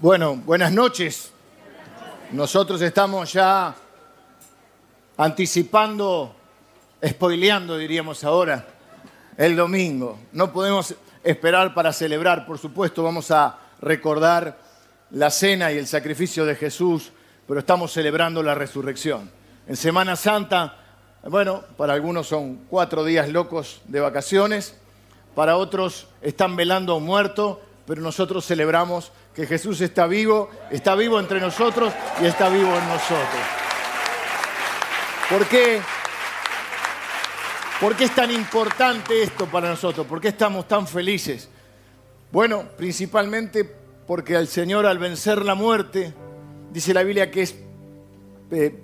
Bueno, buenas noches. Nosotros estamos ya anticipando, spoileando, diríamos ahora, el domingo. No podemos esperar para celebrar, por supuesto, vamos a recordar la cena y el sacrificio de Jesús, pero estamos celebrando la resurrección. En Semana Santa, bueno, para algunos son cuatro días locos de vacaciones, para otros están velando a un muerto, pero nosotros celebramos que Jesús está vivo, está vivo entre nosotros y está vivo en nosotros. ¿Por qué? ¿Por qué es tan importante esto para nosotros? ¿Por qué estamos tan felices? Bueno, principalmente porque al Señor al vencer la muerte, dice la Biblia que es, eh,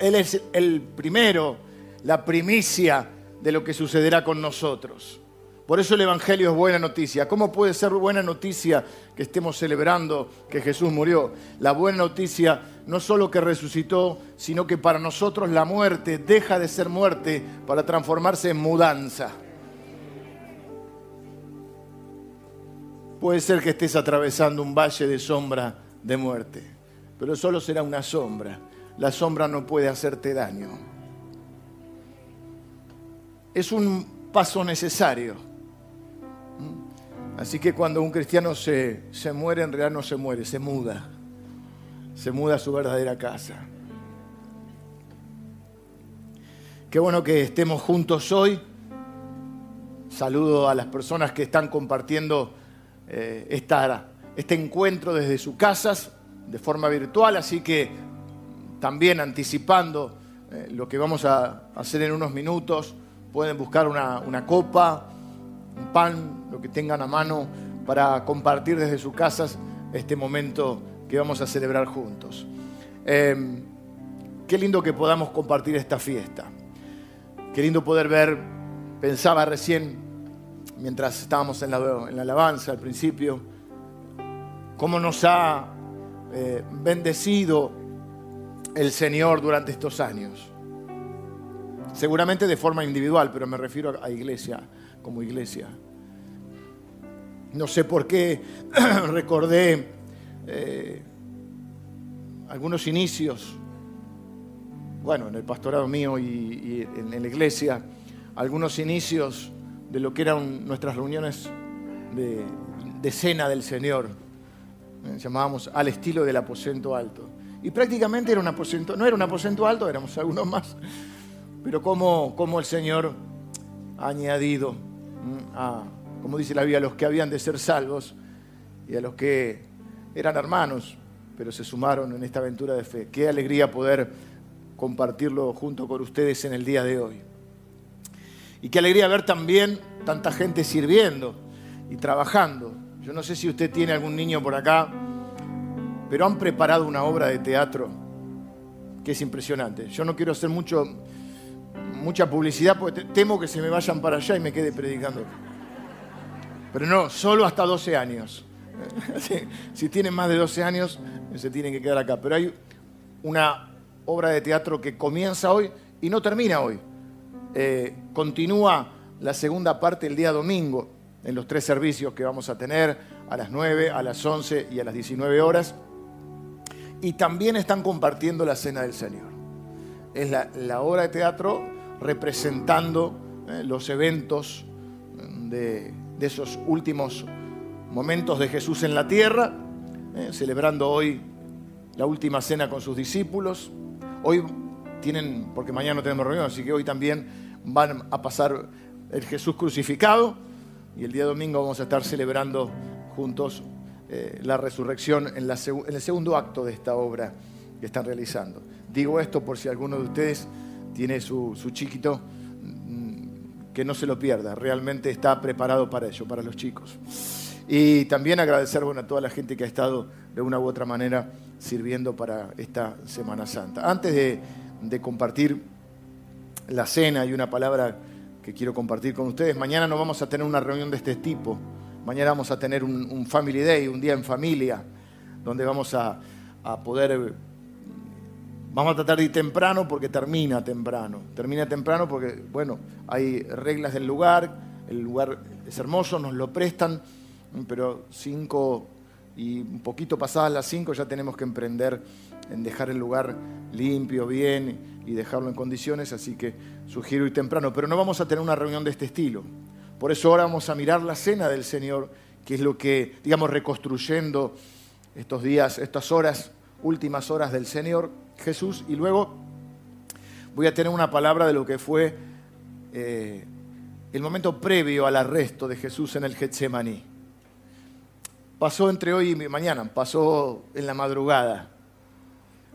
Él es el primero, la primicia de lo que sucederá con nosotros. Por eso el Evangelio es buena noticia. ¿Cómo puede ser buena noticia que estemos celebrando que Jesús murió? La buena noticia no solo que resucitó, sino que para nosotros la muerte deja de ser muerte para transformarse en mudanza. Puede ser que estés atravesando un valle de sombra de muerte, pero solo será una sombra. La sombra no puede hacerte daño. Es un paso necesario Así que cuando un cristiano se, muere, en realidad no se muere, se muda. Se muda a su verdadera casa. Qué bueno que estemos juntos hoy. Saludo a las personas que están compartiendo eh, este encuentro desde sus casas de forma virtual, así que también anticipando eh, lo que vamos a hacer en unos minutos, pueden buscar una, una copa, un pan, lo que tengan a mano para compartir desde sus casas este momento que vamos a celebrar juntos. Em, qué lindo que podamos compartir esta fiesta. Qué lindo poder ver, pensaba recién, mientras estábamos en la, alabanza al principio, cómo nos ha eh, bendecido el Señor durante estos años. Seguramente de forma individual, pero me refiero a iglesia como iglesia. No sé por qué recordé eh, algunos inicios, bueno, en el pastorado mío y, en, la iglesia, algunos inicios de lo que eran nuestras reuniones de, cena del Señor. Eh, llamábamos al estilo del aposento alto. Y prácticamente era un aposento, no era un aposento alto, éramos algunos más, pero como, como el Señor ha añadido a, como dice la Biblia, a los que habían de ser salvos y a los que eran hermanos, pero se sumaron en esta aventura de fe. Qué alegría poder compartirlo junto con ustedes en el día de hoy. Y qué alegría ver también tanta gente sirviendo y trabajando. Yo no sé si usted tiene algún niño por acá, pero han preparado una obra de teatro que es impresionante. Yo no quiero hacer mucho mucha publicidad porque temo que se me vayan para allá y me quede predicando. Pero no, solo hasta 12 años. si tienen más de 12 años, se tienen que quedar acá. Pero hay una obra de teatro que comienza hoy y no termina hoy. Eh, continúa la segunda parte el día domingo en los tres servicios que vamos a tener a las 9, a las 11 y a las 19 horas. Y también están compartiendo la Cena del Señor. Es la, la obra de teatro representando eh, los eventos de, esos últimos momentos de Jesús en la tierra, eh, celebrando hoy la última cena con sus discípulos. Hoy tienen, porque mañana no tenemos reunión, así que hoy también van a pasar el Jesús crucificado y el día domingo vamos a estar celebrando juntos eh, la resurrección en, en el segundo acto de esta obra que están realizando. Digo esto por si alguno de ustedes tiene su, chiquito, mm, que no se lo pierda, realmente está preparado para ello, para los chicos. Y también agradecer a toda la gente que ha estado de una u otra manera sirviendo para esta Semana Santa. Antes de, compartir la cena y una palabra que quiero compartir con ustedes, mañana no vamos a tener una reunión de este tipo, mañana vamos a tener un, Family Day, un día en familia, donde vamos a, a poder Vamos a tratar de ir temprano porque termina temprano. Termina temprano porque, bueno, hay reglas del lugar, el lugar es hermoso, nos lo prestan, pero cinco y un poquito pasadas las 5 ya tenemos que emprender en dejar el lugar limpio, bien y dejarlo en condiciones, así que sugiero ir temprano. Pero no vamos a tener una reunión de este estilo. Por eso ahora vamos a mirar la cena del Señor, que es lo que, digamos, reconstruyendo estos días, estas horas, últimas horas del Señor Jesús, y luego voy a tener una palabra de lo que fue eh, el momento previo al arresto de Jesús en el Getsemaní. Pasó entre hoy y mañana, pasó en la madrugada.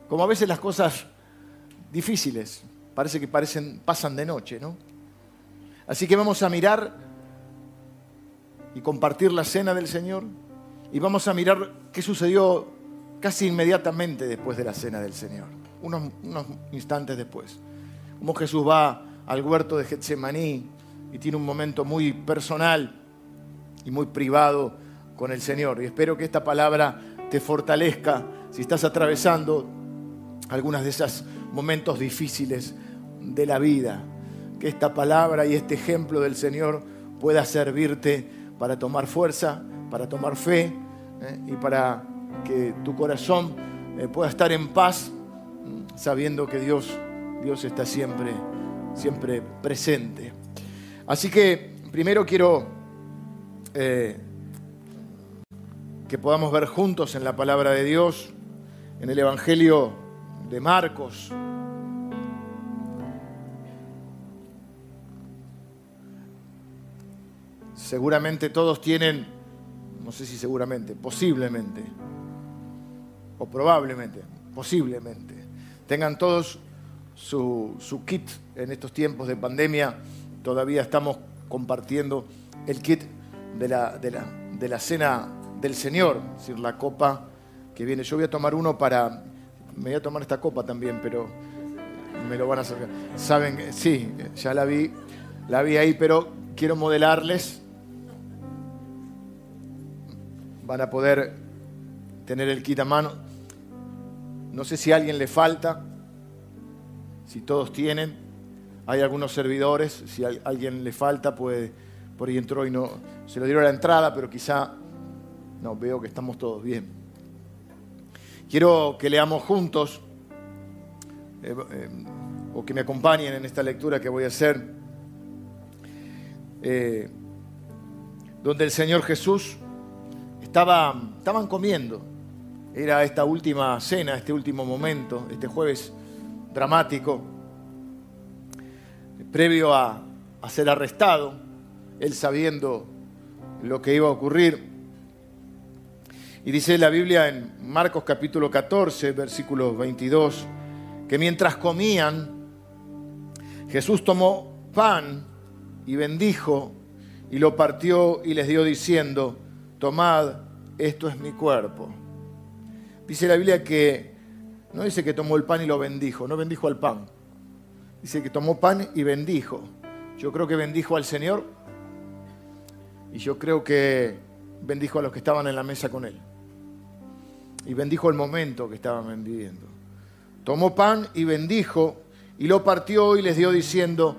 Como a veces las cosas difíciles, parece que parecen, pasan de noche, ¿no? Así que vamos a mirar y compartir la cena del Señor y vamos a mirar qué sucedió casi inmediatamente después de la cena del Señor, unos, instantes después. Cómo Jesús va al huerto de Getsemaní y tiene un momento muy personal y muy privado con el Señor. Y espero que esta palabra te fortalezca si estás atravesando algunos de esos momentos difíciles de la vida. Que esta palabra y este ejemplo del Señor pueda servirte para tomar fuerza, para tomar fe ¿eh? y para que tu corazón eh, pueda estar en paz sabiendo que Dios, Dios está siempre, siempre presente. Así que primero quiero eh, que podamos ver juntos en la palabra de Dios, en el Evangelio de Marcos. Seguramente todos tienen, no sé si seguramente, posiblemente, o probablemente, posiblemente, tengan todos su, kit en estos tiempos de pandemia. Todavía estamos compartiendo el kit de la, de la, de la cena del Señor, es decir, la copa que viene. Yo voy a tomar uno para me voy a tomar esta copa también, pero me lo van a sacar. Saben, sí, ya la vi, la vi ahí, pero quiero modelarles. Van a poder tener el kit a mano. No sé si a alguien le falta, si todos tienen. Hay algunos servidores, si a alguien le falta, puede, por ahí entró y no, se lo dieron a la entrada, pero quizá, no, veo que estamos todos bien. Quiero que leamos juntos eh, eh, o que me acompañen en esta lectura que voy a hacer, eh, donde el Señor Jesús estaba, estaban comiendo. Era esta última cena, este último momento, este jueves dramático, previo a, ser arrestado, él sabiendo lo que iba a ocurrir. Y dice la Biblia en Marcos capítulo 14, versículo 22, que mientras comían, Jesús tomó pan y bendijo y lo partió y les dio diciendo, tomad, esto es mi cuerpo. Dice la Biblia que no dice que tomó el pan y lo bendijo, no bendijo al pan. Dice que tomó pan y bendijo. Yo creo que bendijo al Señor y yo creo que bendijo a los que estaban en la mesa con él y bendijo el momento que estaban viviendo. Tomó pan y bendijo y lo partió y les dio diciendo,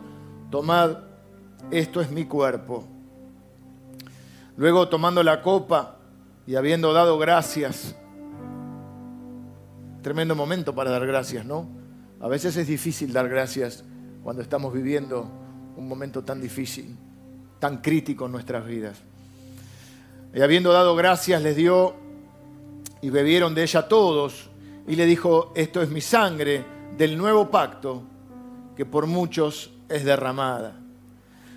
tomad, esto es mi cuerpo. Luego tomando la copa y habiendo dado gracias, tremendo momento para dar gracias, ¿no? A veces es difícil dar gracias cuando estamos viviendo un momento tan difícil, tan crítico en nuestras vidas. Y habiendo dado gracias, les dio y bebieron de ella todos, y le dijo, esto es mi sangre del nuevo pacto, que por muchos es derramada.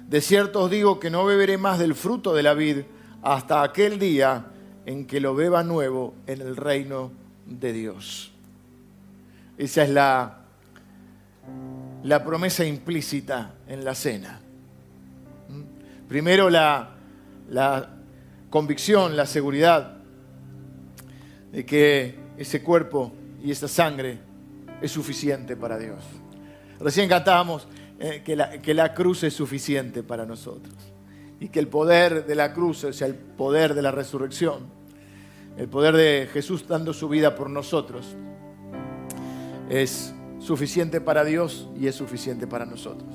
De cierto os digo que no beberé más del fruto de la vid hasta aquel día en que lo beba nuevo en el reino de Dios. Esa es la, la promesa implícita en la cena. ¿Mm? Primero la, la convicción, la seguridad de que ese cuerpo y esa sangre es suficiente para Dios. Recién cantábamos eh, que, la, que la cruz es suficiente para nosotros y que el poder de la cruz, o sea, el poder de la resurrección, el poder de Jesús dando su vida por nosotros, es suficiente para Dios y es suficiente para nosotros.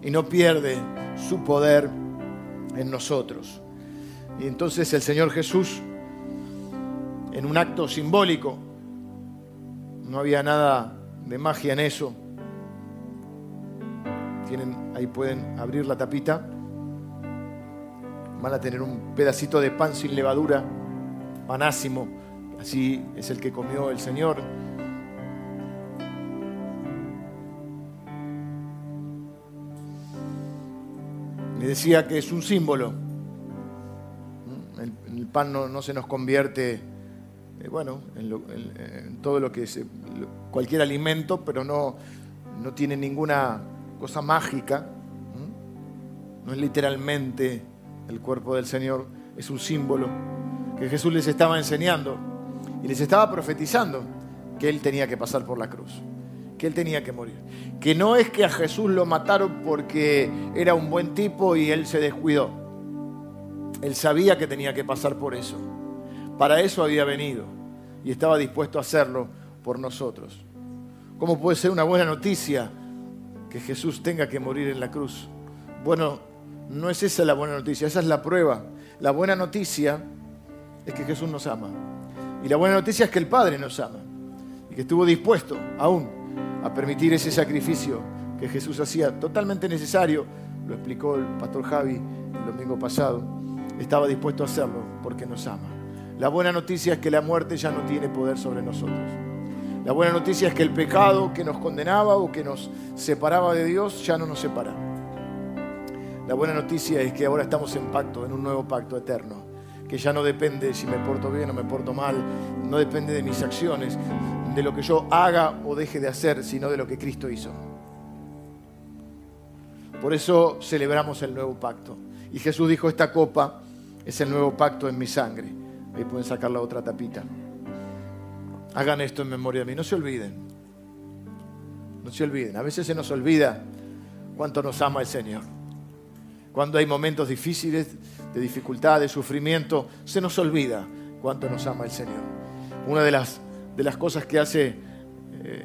Y no pierde su poder en nosotros. Y entonces el Señor Jesús en un acto simbólico. No había nada de magia en eso. Tienen, ahí pueden abrir la tapita. Van a tener un pedacito de pan sin levadura, panásimo. Así es el que comió el Señor. Decía que es un símbolo. El, pan no, se nos convierte, eh, bueno, en, todo lo que es cualquier alimento, pero no, no tiene ninguna cosa mágica. No es literalmente el cuerpo del Señor, es un símbolo que Jesús les estaba enseñando y les estaba profetizando que Él tenía que pasar por la cruz, que Él tenía que morir. Que no es que a Jesús lo mataron porque era un buen tipo y Él se descuidó. Él sabía que tenía que pasar por eso. Para eso había venido y estaba dispuesto a hacerlo por nosotros. ¿Cómo puede ser una buena noticia que Jesús tenga que morir en la cruz? Bueno, no es esa la buena noticia, esa es la prueba. La buena noticia es que Jesús nos ama. Y la buena noticia es que el Padre nos ama. Y que estuvo dispuesto aún a permitir ese sacrificio que Jesús hacía, totalmente necesario, lo explicó el pastor Javi el domingo pasado, estaba dispuesto a hacerlo porque nos ama. La buena noticia es que la muerte ya no tiene poder sobre nosotros. La buena noticia es que el pecado que nos condenaba o que nos separaba de Dios ya no nos separa. La buena noticia es que ahora estamos en pacto, en un nuevo pacto eterno, que ya no depende de si me porto bien o me porto mal, no depende de mis acciones, de lo que yo haga o deje de hacer, sino de lo que Cristo hizo. Por eso celebramos el nuevo pacto. Y Jesús dijo, esta copa es el nuevo pacto en mi sangre. Ahí pueden sacar la otra tapita. Hagan esto en memoria de mí. No se olviden. No se olviden. A veces se nos olvida cuánto nos ama el Señor. Cuando hay momentos difíciles, de dificultad, de sufrimiento, se nos olvida cuánto nos ama el Señor. Una de las, de las cosas que hace eh,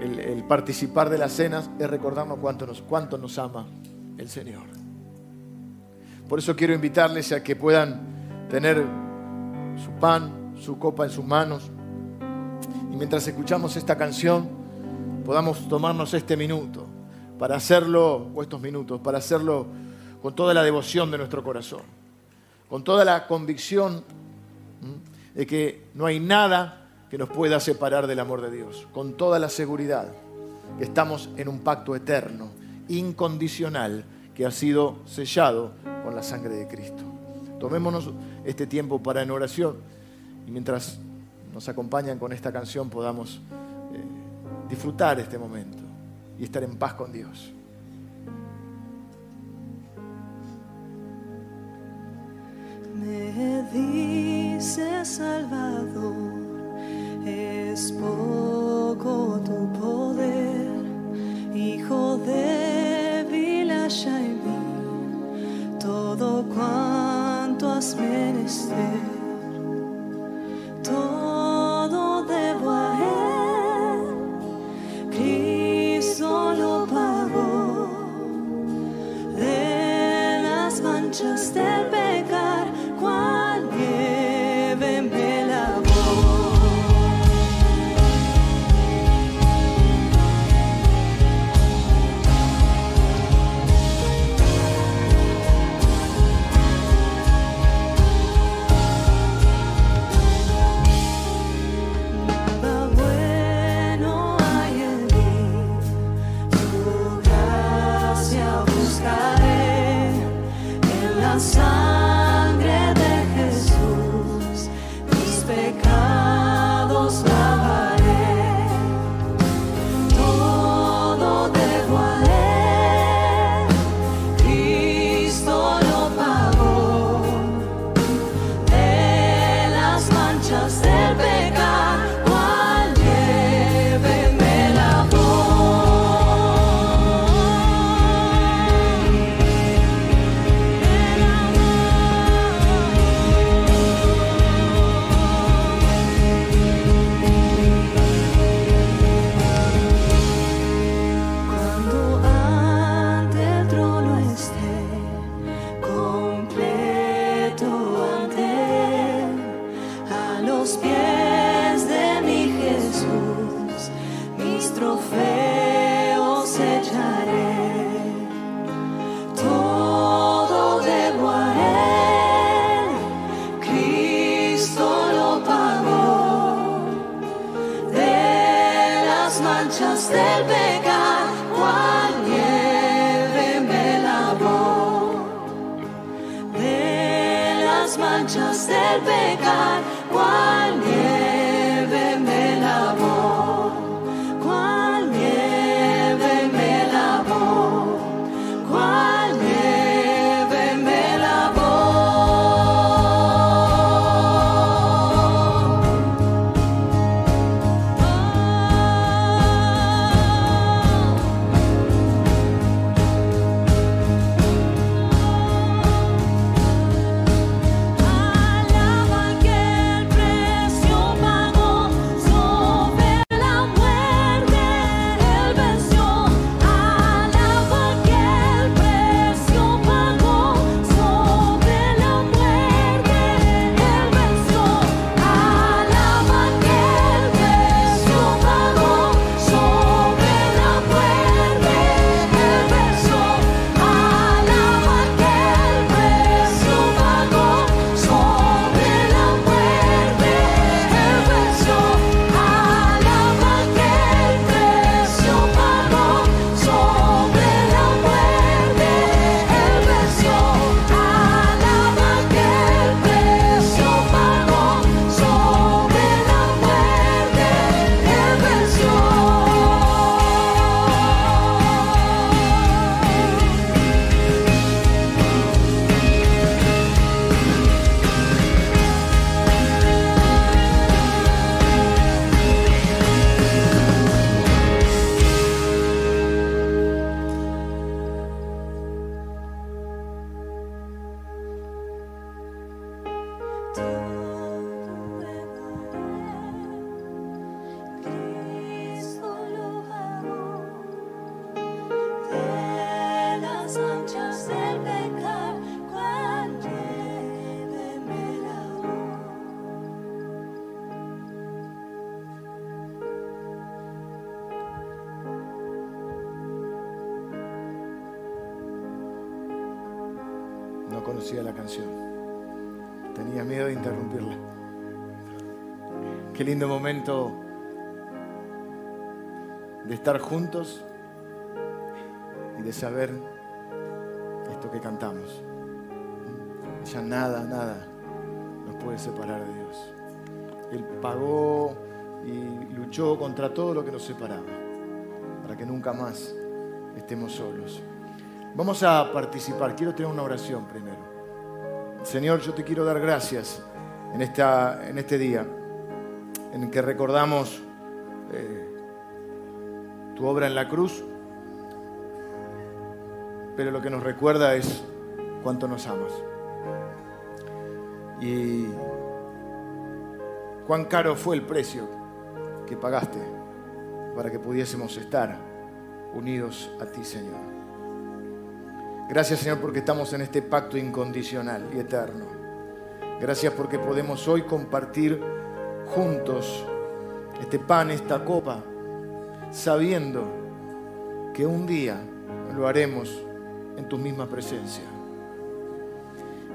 el, participar de las cenas es recordarnos cuánto nos, cuánto nos ama el Señor. Por eso quiero invitarles a que puedan tener su pan, su copa en sus manos. Y mientras escuchamos esta canción, podamos tomarnos este minuto para hacerlo, o estos minutos, para hacerlo con toda la devoción de nuestro corazón, con toda la convicción de que no hay nada que nos pueda separar del amor de Dios, con toda la seguridad que estamos en un pacto eterno, incondicional, que ha sido sellado con la sangre de Cristo. Tomémonos este tiempo para en oración y mientras nos acompañan con esta canción podamos eh, disfrutar este momento y estar en paz con Dios. Me dice Salvador, es poco tu poder, hijo de mí, todo cuanto has menester, todo debo los lindo momento de estar juntos y de saber esto que cantamos. Ya nada, nada nos puede separar de Dios. Él pagó y luchó contra todo lo que nos separaba, para que nunca más estemos solos. Vamos a participar. Quiero tener una oración primero. Señor, yo te quiero dar gracias en, esta, en este día en que recordamos eh, tu obra en la cruz, pero lo que nos recuerda es cuánto nos amas. Y cuán caro fue el precio que pagaste para que pudiésemos estar unidos a ti, Señor. Gracias Señor porque estamos en este pacto incondicional y eterno. Gracias porque podemos hoy compartir juntos este pan, esta copa, sabiendo que un día lo haremos en tu misma presencia.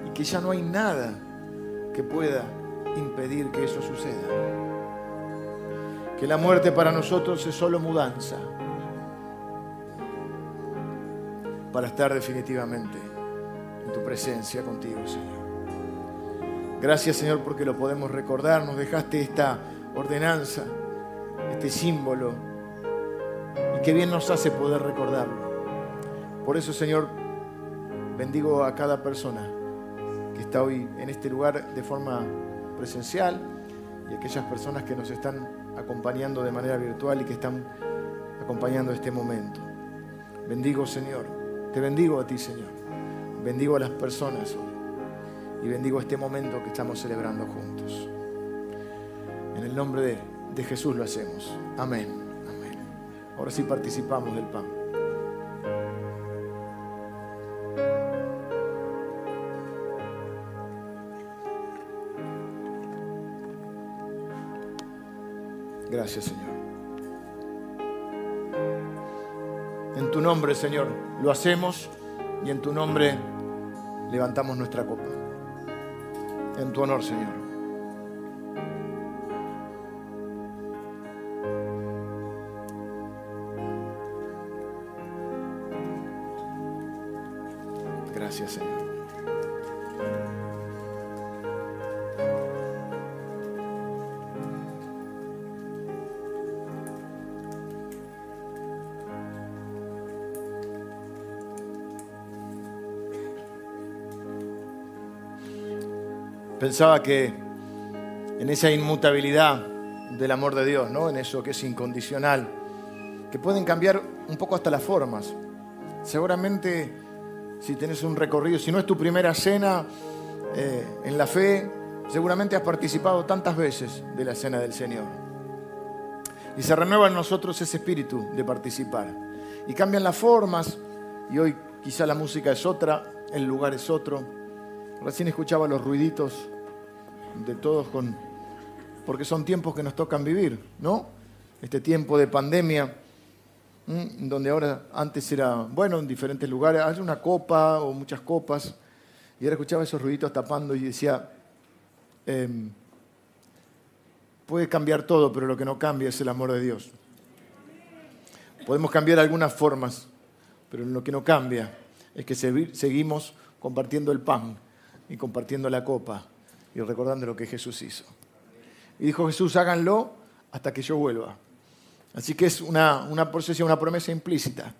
Y que ya no hay nada que pueda impedir que eso suceda. Que la muerte para nosotros es solo mudanza. para estar definitivamente en tu presencia contigo, Señor. Gracias, Señor, porque lo podemos recordar. Nos dejaste esta ordenanza, este símbolo, y qué bien nos hace poder recordarlo. Por eso, Señor, bendigo a cada persona que está hoy en este lugar de forma presencial y aquellas personas que nos están acompañando de manera virtual y que están acompañando este momento. Bendigo, Señor. Te bendigo a ti, Señor. Bendigo a las personas hoy. Y bendigo este momento que estamos celebrando juntos. En el nombre de, Jesús lo hacemos. Amén. Ahora sí participamos del pan. Gracias, Señor. En tu nombre, Señor, lo hacemos y en tu nombre levantamos nuestra copa. En tu honor, Señor. Pensaba que en esa inmutabilidad del amor de Dios, ¿no? En eso que es incondicional, que pueden cambiar un poco hasta las formas. Seguramente si tenés un recorrido, si no es tu primera cena eh, en la fe, seguramente has participado tantas veces de la cena del Señor. Y se renueva en nosotros ese espíritu de participar. Y cambian las formas, y hoy quizá la música es otra, el lugar es otro. Recién escuchaba los ruiditos de todos con porque son tiempos que nos tocan vivir, ¿no? Este tiempo de pandemia, donde ahora antes era, bueno, en diferentes lugares, hay una copa o muchas copas, y ahora escuchaba esos ruiditos tapando y decía, em, puede cambiar todo, pero lo que no cambia es el amor de Dios. Podemos cambiar algunas formas, pero lo que no cambia es que se- seguimos compartiendo el pan y compartiendo la copa y recordando lo que Jesús hizo. Y dijo Jesús, háganlo hasta que yo vuelva. Así que es una, una procesión, una promesa implícita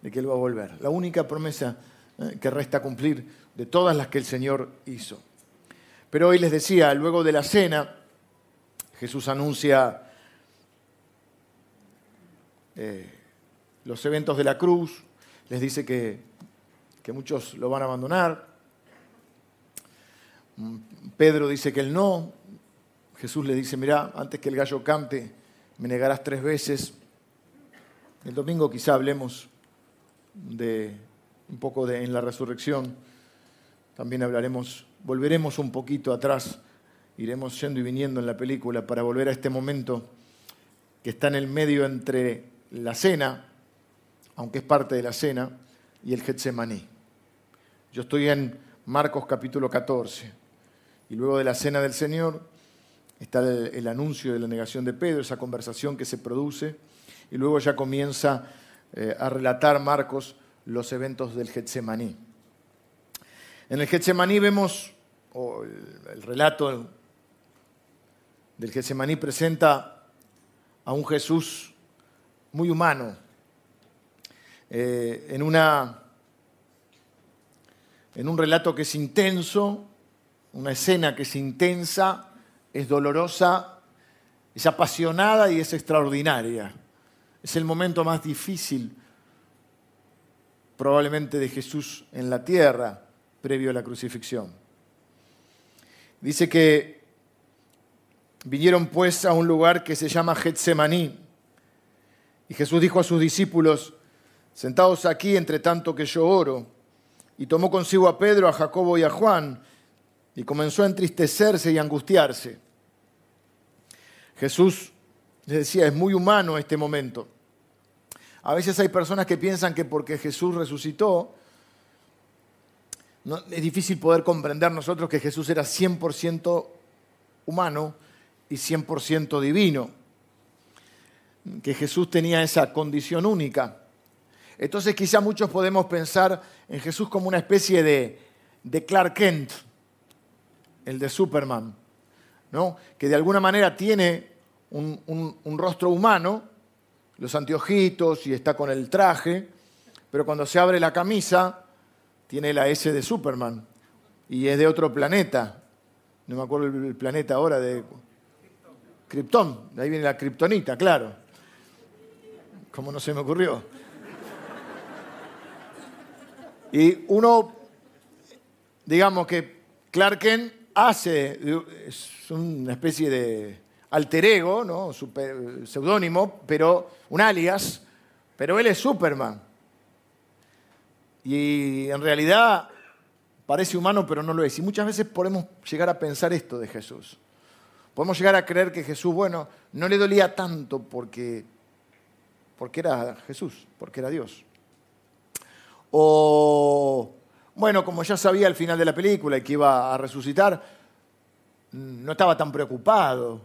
de que Él va a volver. La única promesa eh, que resta cumplir de todas las que el Señor hizo. Pero hoy les decía, luego de la cena, Jesús anuncia eh, los eventos de la cruz, les dice que, que muchos lo van a abandonar. Pedro dice que él no. Jesús le dice, mira, antes que el gallo cante, me negarás tres veces. El domingo quizá hablemos de un poco de en la resurrección. También hablaremos, volveremos un poquito atrás, iremos yendo y viniendo en la película para volver a este momento que está en el medio entre la cena, aunque es parte de la cena, y el Getsemaní. Yo estoy en Marcos capítulo 14, y luego de la cena del Señor está el, anuncio de la negación de Pedro, esa conversación que se produce, y luego ya comienza eh, a relatar Marcos los eventos del Getsemaní. En el Getsemaní vemos, o el, el relato del Getsemaní presenta a un Jesús muy humano, eh, en, una, en un relato que es intenso, una escena que es intensa, es dolorosa, es apasionada y es extraordinaria. Es el momento más difícil probablemente de Jesús en la tierra previo a la crucifixión. Dice que vinieron pues a un lugar que se llama Getsemaní y Jesús dijo a sus discípulos, sentados aquí entre tanto que yo oro, y tomó consigo a Pedro, a Jacobo y a Juan, y comenzó a entristecerse y angustiarse. Jesús les decía, es muy humano este momento. A veces hay personas que piensan que porque Jesús resucitó, no, es difícil poder comprender nosotros que Jesús era 100% humano y 100% divino, que Jesús tenía esa condición única. Entonces quizá muchos podemos pensar en Jesús como una especie de, de Clark Kent, el de Superman, ¿no? que de alguna manera tiene un, rostro humano, los anteojitos y está con el traje, pero cuando se abre la camisa tiene la S de Superman y es de otro planeta. No me acuerdo el planeta ahora de Krypton, de ahí viene la kriptonita, claro. ¿Cómo no se me ocurrió? Y uno, digamos que Clark hace, es una especie de alter ego, ¿no? Seudónimo, pero un alias, pero él es Superman. Y en realidad parece humano, pero no lo es. Y muchas veces podemos llegar a pensar esto de Jesús. Podemos llegar a creer que Jesús, bueno, no le dolía tanto porque, porque era Jesús, porque era Dios. O, bueno, como ya sabía al final de la película que iba a resucitar, no estaba tan preocupado.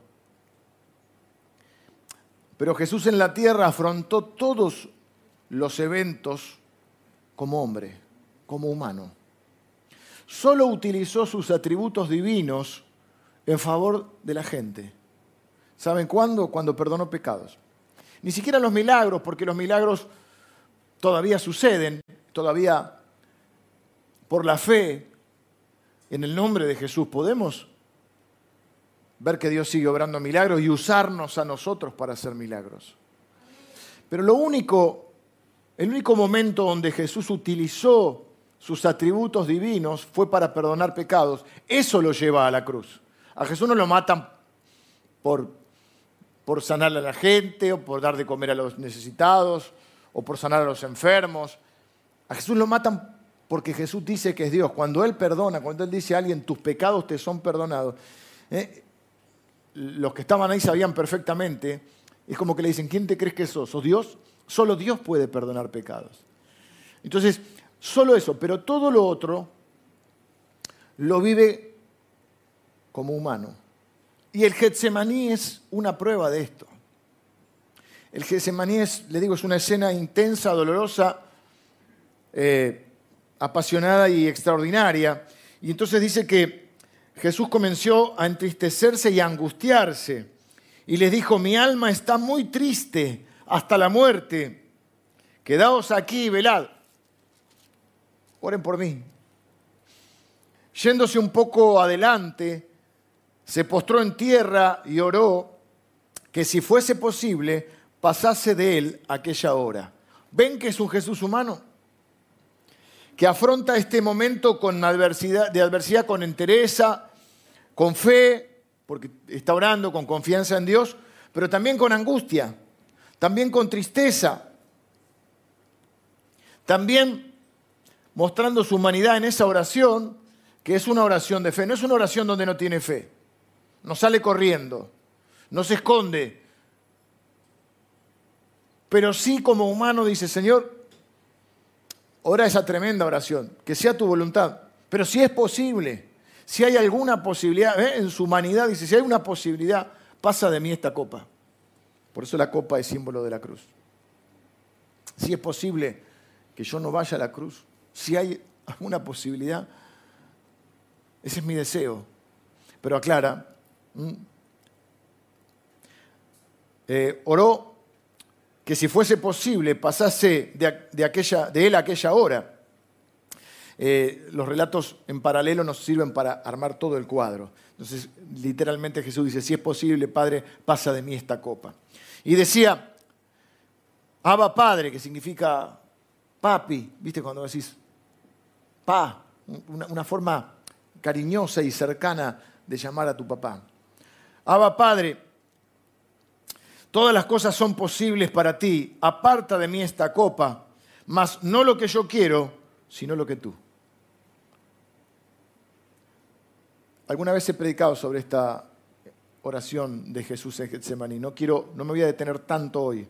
Pero Jesús en la tierra afrontó todos los eventos como hombre, como humano. solo utilizó sus atributos divinos en favor de la gente. ¿Saben cuándo? Cuando perdonó pecados. Ni siquiera los milagros, porque los milagros todavía suceden, todavía por la fe en el nombre de Jesús podemos ver que Dios sigue obrando milagros y usarnos a nosotros para hacer milagros. Pero lo único, el único momento donde Jesús utilizó sus atributos divinos fue para perdonar pecados. Eso lo lleva a la cruz. A Jesús no lo matan por, por sanar a la gente o por dar de comer a los necesitados o por sanar a los enfermos. A Jesús lo matan porque Jesús dice que es Dios. Cuando Él perdona, cuando Él dice a alguien, tus pecados te son perdonados, eh, los que estaban ahí sabían perfectamente, es como que le dicen, ¿quién te crees que sos? ¿Sos Dios? Solo Dios puede perdonar pecados. Entonces, solo eso, pero todo lo otro lo vive como humano. Y el Getsemaní es una prueba de esto. El Getsemaní es, le digo, es una escena intensa, dolorosa, eh, apasionada y extraordinaria. Y entonces dice que Jesús comenzó a entristecerse y a angustiarse. Y les dijo, mi alma está muy triste hasta la muerte. Quedaos aquí velad. Oren por mí. Yéndose un poco adelante, se postró en tierra y oró que si fuese posible pasase de él aquella hora. ¿Ven que es un Jesús humano? Que afronta este momento con adversidad, de adversidad con entereza, con fe, porque está orando con confianza en Dios, pero también con angustia, también con tristeza, también mostrando su humanidad en esa oración, que es una oración de fe, no es una oración donde no tiene fe, no sale corriendo, no se esconde, pero sí como humano dice, Señor, ora esa tremenda oración, que sea tu voluntad, pero si es posible, si hay alguna posibilidad, ¿eh? en su humanidad dice, si hay una posibilidad, pasa de mí esta copa. Por eso la copa es símbolo de la cruz. Si es posible que yo no vaya a la cruz, si hay alguna posibilidad, ese es mi deseo. Pero aclara, eh, oró que si fuese posible pasase de, de, aquella, de él aquella hora. Eh, los relatos en paralelo nos sirven para armar todo el cuadro. Entonces, literalmente Jesús dice, si es posible, Padre, pasa de mí esta copa. Y decía, Abba Padre, que significa papi, ¿viste cuando decís pa? Una, una forma cariñosa y cercana de llamar a tu papá. Abba Padre, todas las cosas son posibles para ti, aparta de mí esta copa, mas no lo que yo quiero, sino lo que tú. Alguna vez he predicado sobre esta oración de Jesús en Getsemaní. No quiero, no me voy a detener tanto hoy.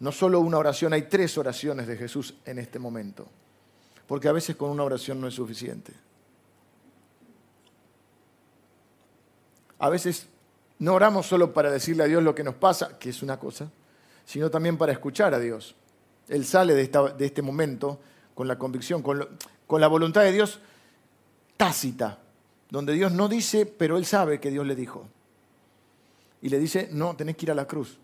No solo una oración, hay tres oraciones de Jesús en este momento. Porque a veces con una oración no es suficiente. A veces no oramos solo para decirle a Dios lo que nos pasa, que es una cosa, sino también para escuchar a Dios. Él sale de, este momento con la convicción, con, con la voluntad de Dios tácita, donde Dios no dice, pero Él sabe que Dios le dijo. Y le dice, no, tenés que ir a la cruz.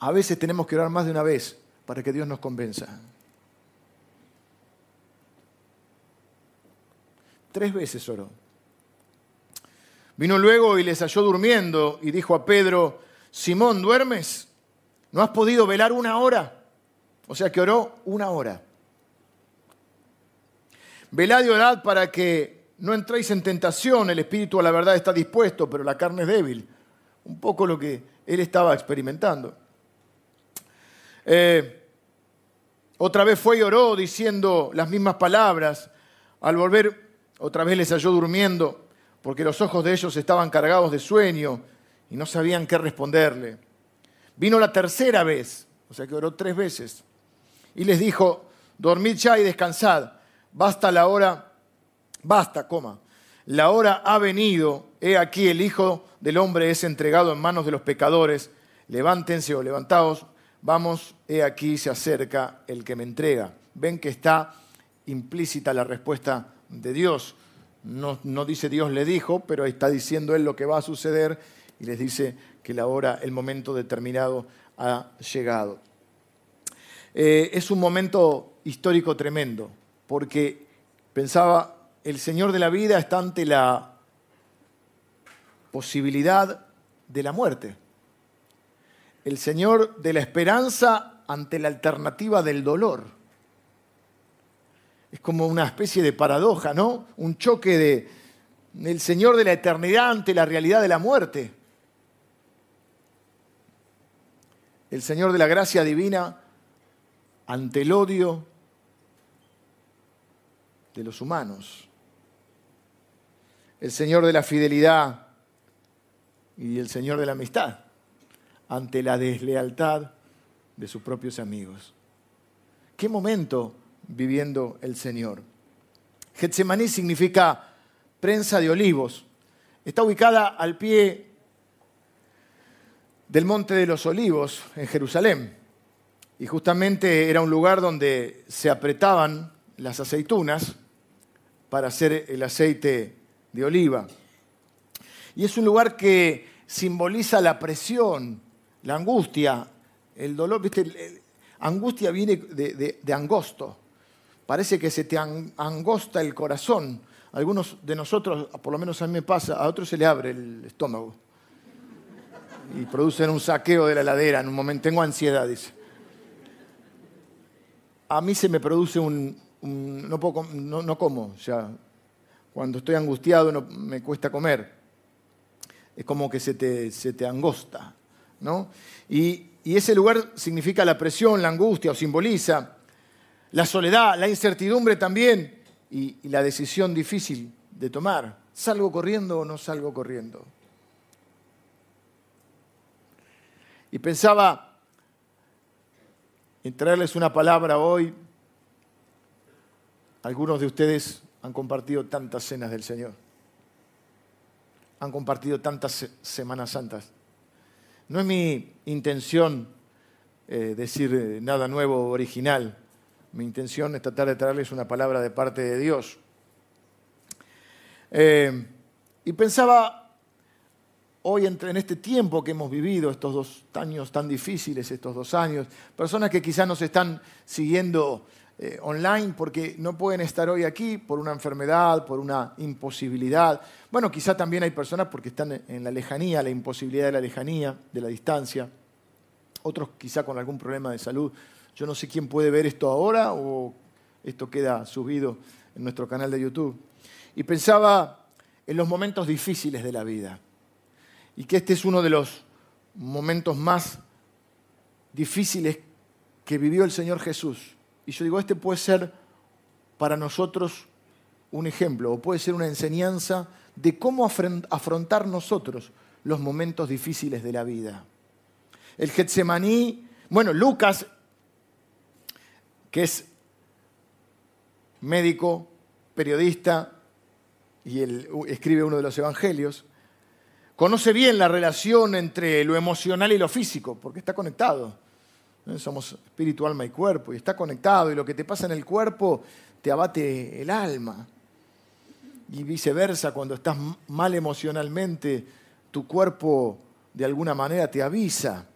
A veces tenemos que orar más de una vez para que Dios nos convenza. Tres veces oró. Vino luego y les halló durmiendo y dijo a Pedro, Simón, ¿duermes? ¿No has podido velar una hora? O sea que oró una hora. Velad y orad para que no entréis en tentación, el espíritu a la verdad está dispuesto, pero la carne es débil. Un poco lo que él estaba experimentando. Eh, otra vez fue y oró diciendo las mismas palabras. Al volver, otra vez les halló durmiendo, porque los ojos de ellos estaban cargados de sueño y no sabían qué responderle. Vino la tercera vez, o sea que oró tres veces, y les dijo, dormid ya y descansad, basta la hora, basta, coma, la hora ha venido, he aquí el Hijo del Hombre es entregado en manos de los pecadores, levántense o levantaos, vamos, he aquí se acerca el que me entrega. Ven que está implícita la respuesta de Dios. No, dice Dios le dijo, pero está diciendo Él lo que va a suceder y les dice que la hora, el momento determinado ha llegado. Eh, es un momento histórico tremendo, porque pensaba, el Señor de la vida está ante la posibilidad de la muerte. El Señor de la esperanza ante la alternativa del dolor. Es como una especie de paradoja, ¿no? Un choque de el Señor de la eternidad ante la realidad de la muerte. El Señor de la gracia divina ante el odio de los humanos. El Señor de la fidelidad y el Señor de la amistad ante la deslealtad de sus propios amigos. ¿Qué momento viviendo el Señor? Getsemaní significa prensa de olivos. Está ubicada al pie del Monte de los Olivos en Jerusalén. Y justamente era un lugar donde se apretaban las aceitunas para hacer el aceite de oliva. Y es un lugar que simboliza la presión, la angustia, el dolor. ¿viste? Angustia viene de angosto. Parece que se te an- angosta el corazón. Algunos de nosotros, por lo menos a mí me pasa, a otros se le abre el estómago. Y producen un saqueo de la ladera en un momento. Tengo ansiedad, dice. A mí se me produce un... un- no, puedo no, como, sea, cuando estoy angustiado me cuesta comer. Es como que se te, se te angosta, ¿no? Y, y ese lugar significa la presión, la angustia, o simboliza la soledad, la incertidumbre también, y, la decisión difícil de tomar. ¿Salgo corriendo o no salgo corriendo? Y pensaba en traerles una palabra hoy. Algunos de ustedes han compartido tantas cenas del Señor. Han compartido tantas se- Semanas Santas. No es mi intención eh, decir eh, nada nuevo original. Mi intención es tratar de traerles una palabra de parte de Dios. Eh, y pensaba hoy entre, en este tiempo que hemos vivido, estos dos años tan difíciles, estos dos años, personas que quizás nos están siguiendo eh, online porque no pueden estar hoy aquí por una enfermedad, por una imposibilidad. Bueno, quizá también hay personas porque están en la lejanía, la imposibilidad de la lejanía, de la distancia. Otros quizá con algún problema de salud. Yo no sé quién puede ver esto ahora o esto queda subido en nuestro canal de YouTube. Y pensaba en los momentos difíciles de la vida y que este es uno de los momentos más difíciles que vivió el Señor Jesús. Y yo digo, este puede ser para nosotros un ejemplo o puede ser una enseñanza de cómo afrontar nosotros los momentos difíciles de la vida. El Getsemaní, bueno, Lucas, que es médico, periodista y él escribe uno de los evangelios, conoce bien la relación entre lo emocional y lo físico, porque está conectado. ¿eh? Somos espíritu, alma y cuerpo, y está conectado, y lo que te pasa en el cuerpo te abate el alma. Y viceversa, cuando estás mal emocionalmente, tu cuerpo de alguna manera te avisa.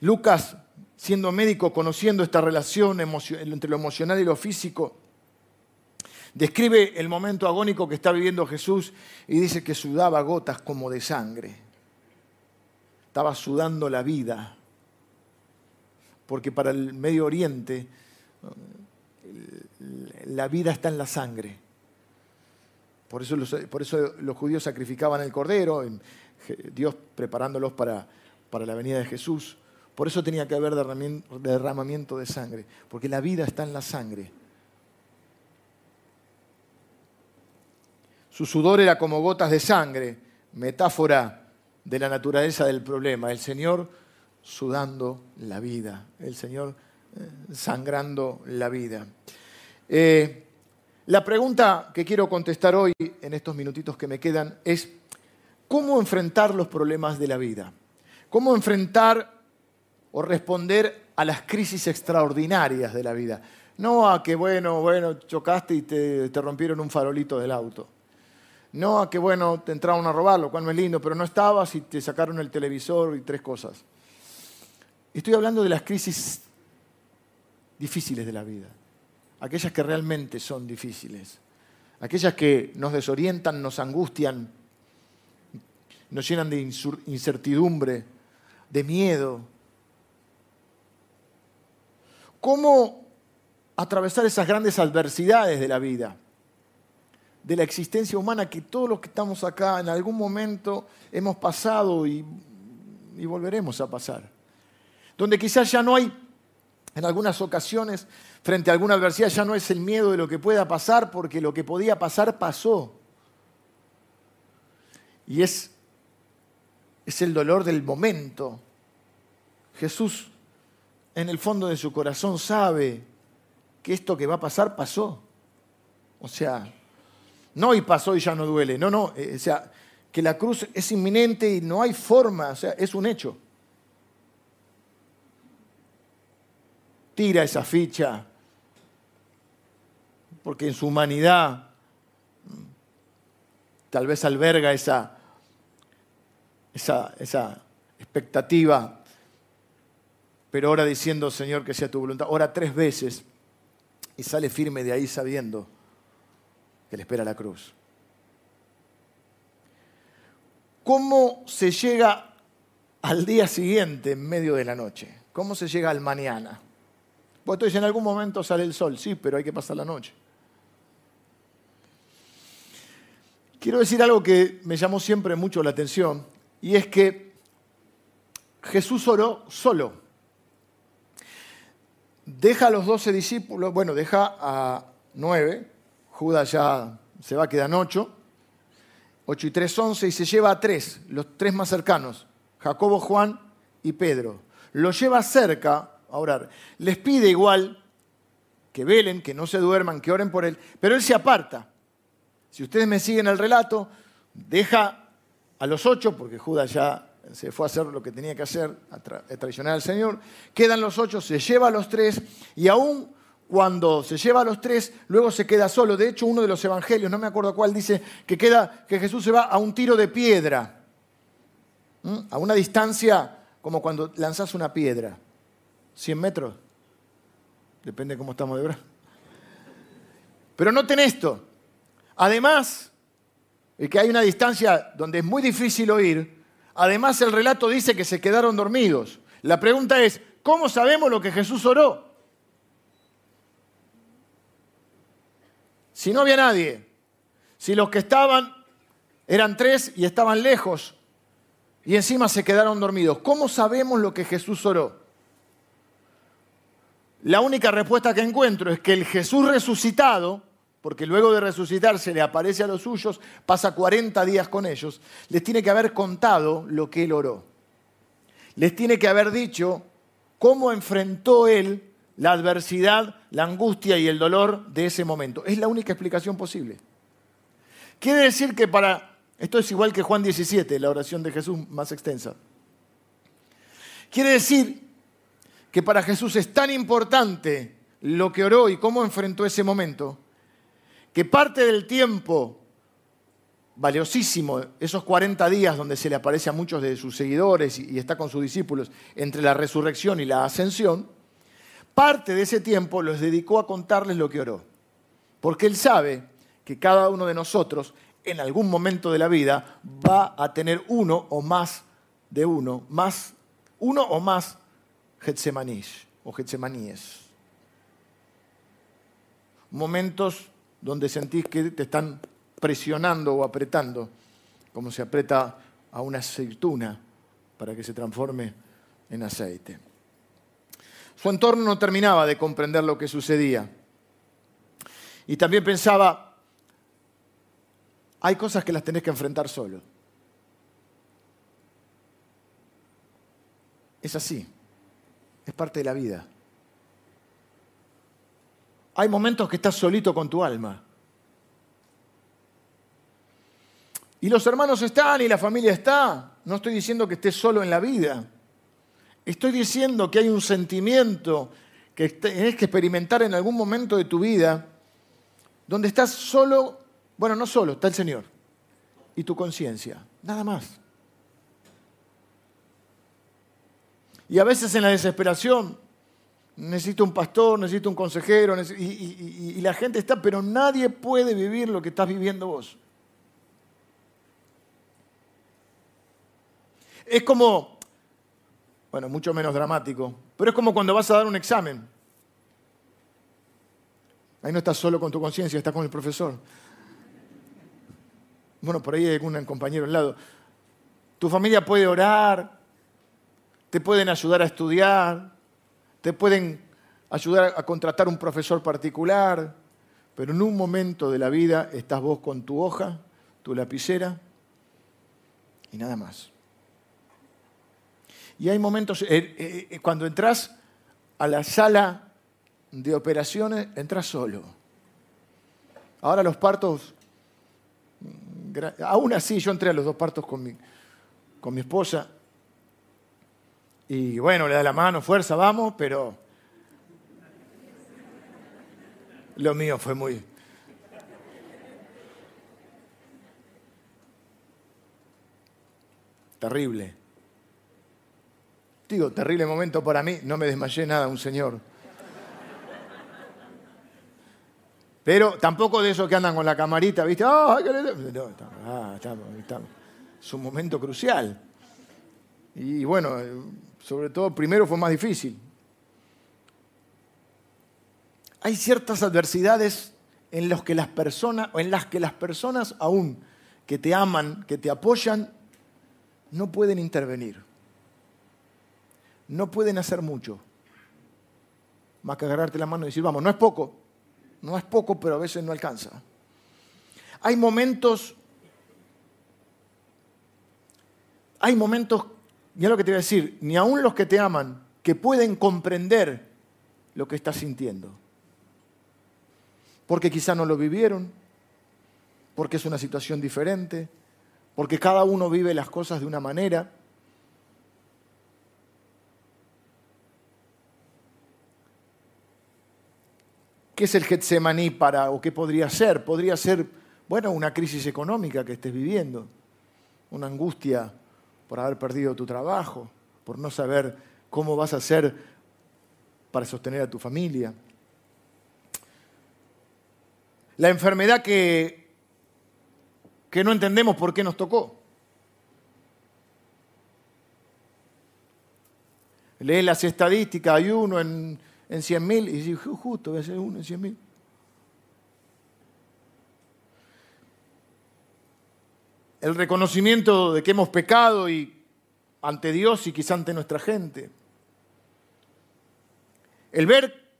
Lucas, siendo médico, conociendo esta relación entre lo emocional y lo físico, describe el momento agónico que está viviendo Jesús y dice que sudaba gotas como de sangre. Estaba sudando la vida. Porque para el Medio Oriente la vida está en la sangre. Por eso los, judíos sacrificaban el cordero, Dios preparándolos para la venida de Jesús. Por eso tenía que haber derramamiento de sangre, porque la vida está en la sangre. Su sudor era como gotas de sangre, metáfora de la naturaleza del problema. El Señor sudando la vida, el Señor eh, sangrando la vida. Eh, la pregunta que quiero contestar hoy, en estos minutitos que me quedan, es cómo enfrentar los problemas de la vida. Cómo enfrentar o responder a las crisis extraordinarias de la vida. No a que, bueno, bueno, chocaste y te, te rompieron un farolito del auto. No a que, bueno, te entraron a robar, lo cual no es lindo, pero no estabas y te sacaron el televisor y tres cosas. Estoy hablando de las crisis difíciles de la vida. Aquellas que realmente son difíciles. Aquellas que nos desorientan, nos angustian, nos llenan de incertidumbre, de miedo. ¿Cómo atravesar esas grandes adversidades de la vida? de la existencia humana que todos los que estamos acá en algún momento hemos pasado y, volveremos a pasar. Donde quizás ya no hay, en algunas ocasiones, frente a alguna adversidad, ya no es el miedo de lo que pueda pasar, porque lo que podía pasar pasó. Y es, es el dolor del momento. Jesús, en el fondo de su corazón, sabe que esto que va a pasar pasó. O sea, no y pasó y ya no duele. No, no. eh, o sea, que la cruz es inminente y no hay forma. O sea, es un hecho. Tira esa ficha. Porque en su humanidad mm, tal vez alberga esa, esa, esa expectativa. Pero ora diciendo, Señor, que sea tu voluntad. Ora tres veces y sale firme de ahí sabiendo que le espera la cruz. ¿Cómo se llega al día siguiente en medio de la noche? ¿Cómo se llega al mañana? Tú dices, en algún momento sale el sol, sí, pero hay que pasar la noche. Quiero decir algo que me llamó siempre mucho la atención, y es que Jesús oró solo. Deja a los doce discípulos, bueno, deja a nueve, Judas ya se va, quedan ocho. Ocho y tres, once, y se lleva a tres, los tres más cercanos, Jacobo, Juan y Pedro. Los lleva cerca a orar. Les pide igual que velen, que no se duerman, que oren por él, pero él se aparta. Si ustedes me siguen el relato, deja a los ocho, porque Judas ya se fue a hacer lo que tenía que hacer, a, tra a traicionar al Señor. Quedan los ocho, se lleva a los tres, y aún cuando se lleva a los tres, luego se queda solo. De hecho, uno de los evangelios, no me acuerdo cuál, dice que, queda, que Jesús se va a un tiro de piedra, a una distancia como cuando lanzas una piedra. 100 metros, depende cómo estamos de brazo. Pero noten esto, además de que hay una distancia donde es muy difícil oír, además el relato dice que se quedaron dormidos. La pregunta es, ¿cómo sabemos lo que Jesús oró? Si no había nadie, si los que estaban eran tres y estaban lejos y encima se quedaron dormidos, ¿cómo sabemos lo que Jesús oró? La única respuesta que encuentro es que el Jesús resucitado, porque luego de resucitar se le aparece a los suyos, pasa 40 días con ellos, les tiene que haber contado lo que él oró. Les tiene que haber dicho cómo enfrentó él la adversidad, la angustia y el dolor de ese momento. Es la única explicación posible. Quiere decir que para... Esto es igual que Juan 17, la oración de Jesús más extensa. Quiere decir que para Jesús es tan importante lo que oró y cómo enfrentó ese momento, que parte del tiempo valiosísimo, esos 40 días donde se le aparece a muchos de sus seguidores y está con sus discípulos entre la resurrección y la ascensión, parte de ese tiempo los dedicó a contarles lo que oró. Porque él sabe que cada uno de nosotros en algún momento de la vida va a tener uno o más de uno, más uno o más Getsemanís o Getsemaníes. Momentos donde sentís que te están presionando o apretando, como se aprieta a una aceituna para que se transforme en aceite. Su entorno no terminaba de comprender lo que sucedía. Y también pensaba, hay cosas que las tenés que enfrentar solo. Es así, es parte de la vida. Hay momentos que estás solito con tu alma. Y los hermanos están y la familia está. No estoy diciendo que estés solo en la vida. Estoy diciendo que hay un sentimiento que tenés que experimentar en algún momento de tu vida donde estás solo, bueno, no solo, está el Señor y tu conciencia, nada más. Y a veces en la desesperación necesito un pastor, necesito un consejero, y- y la gente está, pero nadie puede vivir lo que estás viviendo vos. Es como, bueno, mucho menos dramático, pero es como cuando vas a dar un examen. Ahí no estás solo con tu conciencia, estás con el profesor. Bueno, por ahí hay algún compañero al lado. Tu familia puede orar, te pueden ayudar a estudiar, te pueden ayudar a contratar un profesor particular, pero en un momento de la vida estás vos con tu hoja, tu lapicera y nada más. Y hay momentos, eh, eh, eh, cuando entras a la sala de operaciones, entras solo. Ahora los partos, mm, aún así yo entré a los dos partos con mi, con mi esposa y bueno, le da la mano, fuerza, vamos, pero lo mío fue muy... Terrible. Digo, terrible momento para mí, no me desmayé nada, un señor. Pero tampoco de esos que andan con la camarita, ¿viste? ¡Ah, que le- No, ah, es un momento crucial. Y bueno, sobre todo primero fue más difícil. Hay ciertas adversidades en, los que las personas, en las que las personas aún que te aman, que te apoyan, no pueden intervenir. No pueden hacer mucho. Más que agarrarte la mano y decir, vamos, no es poco, no es poco, pero a veces no alcanza. Hay momentos, hay momentos, ya lo que te voy a decir, ni aún los que te aman, que pueden comprender lo que estás sintiendo. Porque quizá no lo vivieron, porque es una situación diferente, porque cada uno vive las cosas de una manera. ¿Qué es el Getsemaní para, o qué podría ser? Podría ser, bueno, una crisis económica que estés viviendo, una angustia por haber perdido tu trabajo, por no saber cómo vas a hacer para sostener a tu familia. La enfermedad que, que no entendemos por qué nos tocó. Lees las estadísticas, hay uno en, en 100.000 y dices, "Ju- justo voy a ser uno en 100.000. El reconocimiento de que hemos pecado y ante Dios y quizá ante nuestra gente. El ver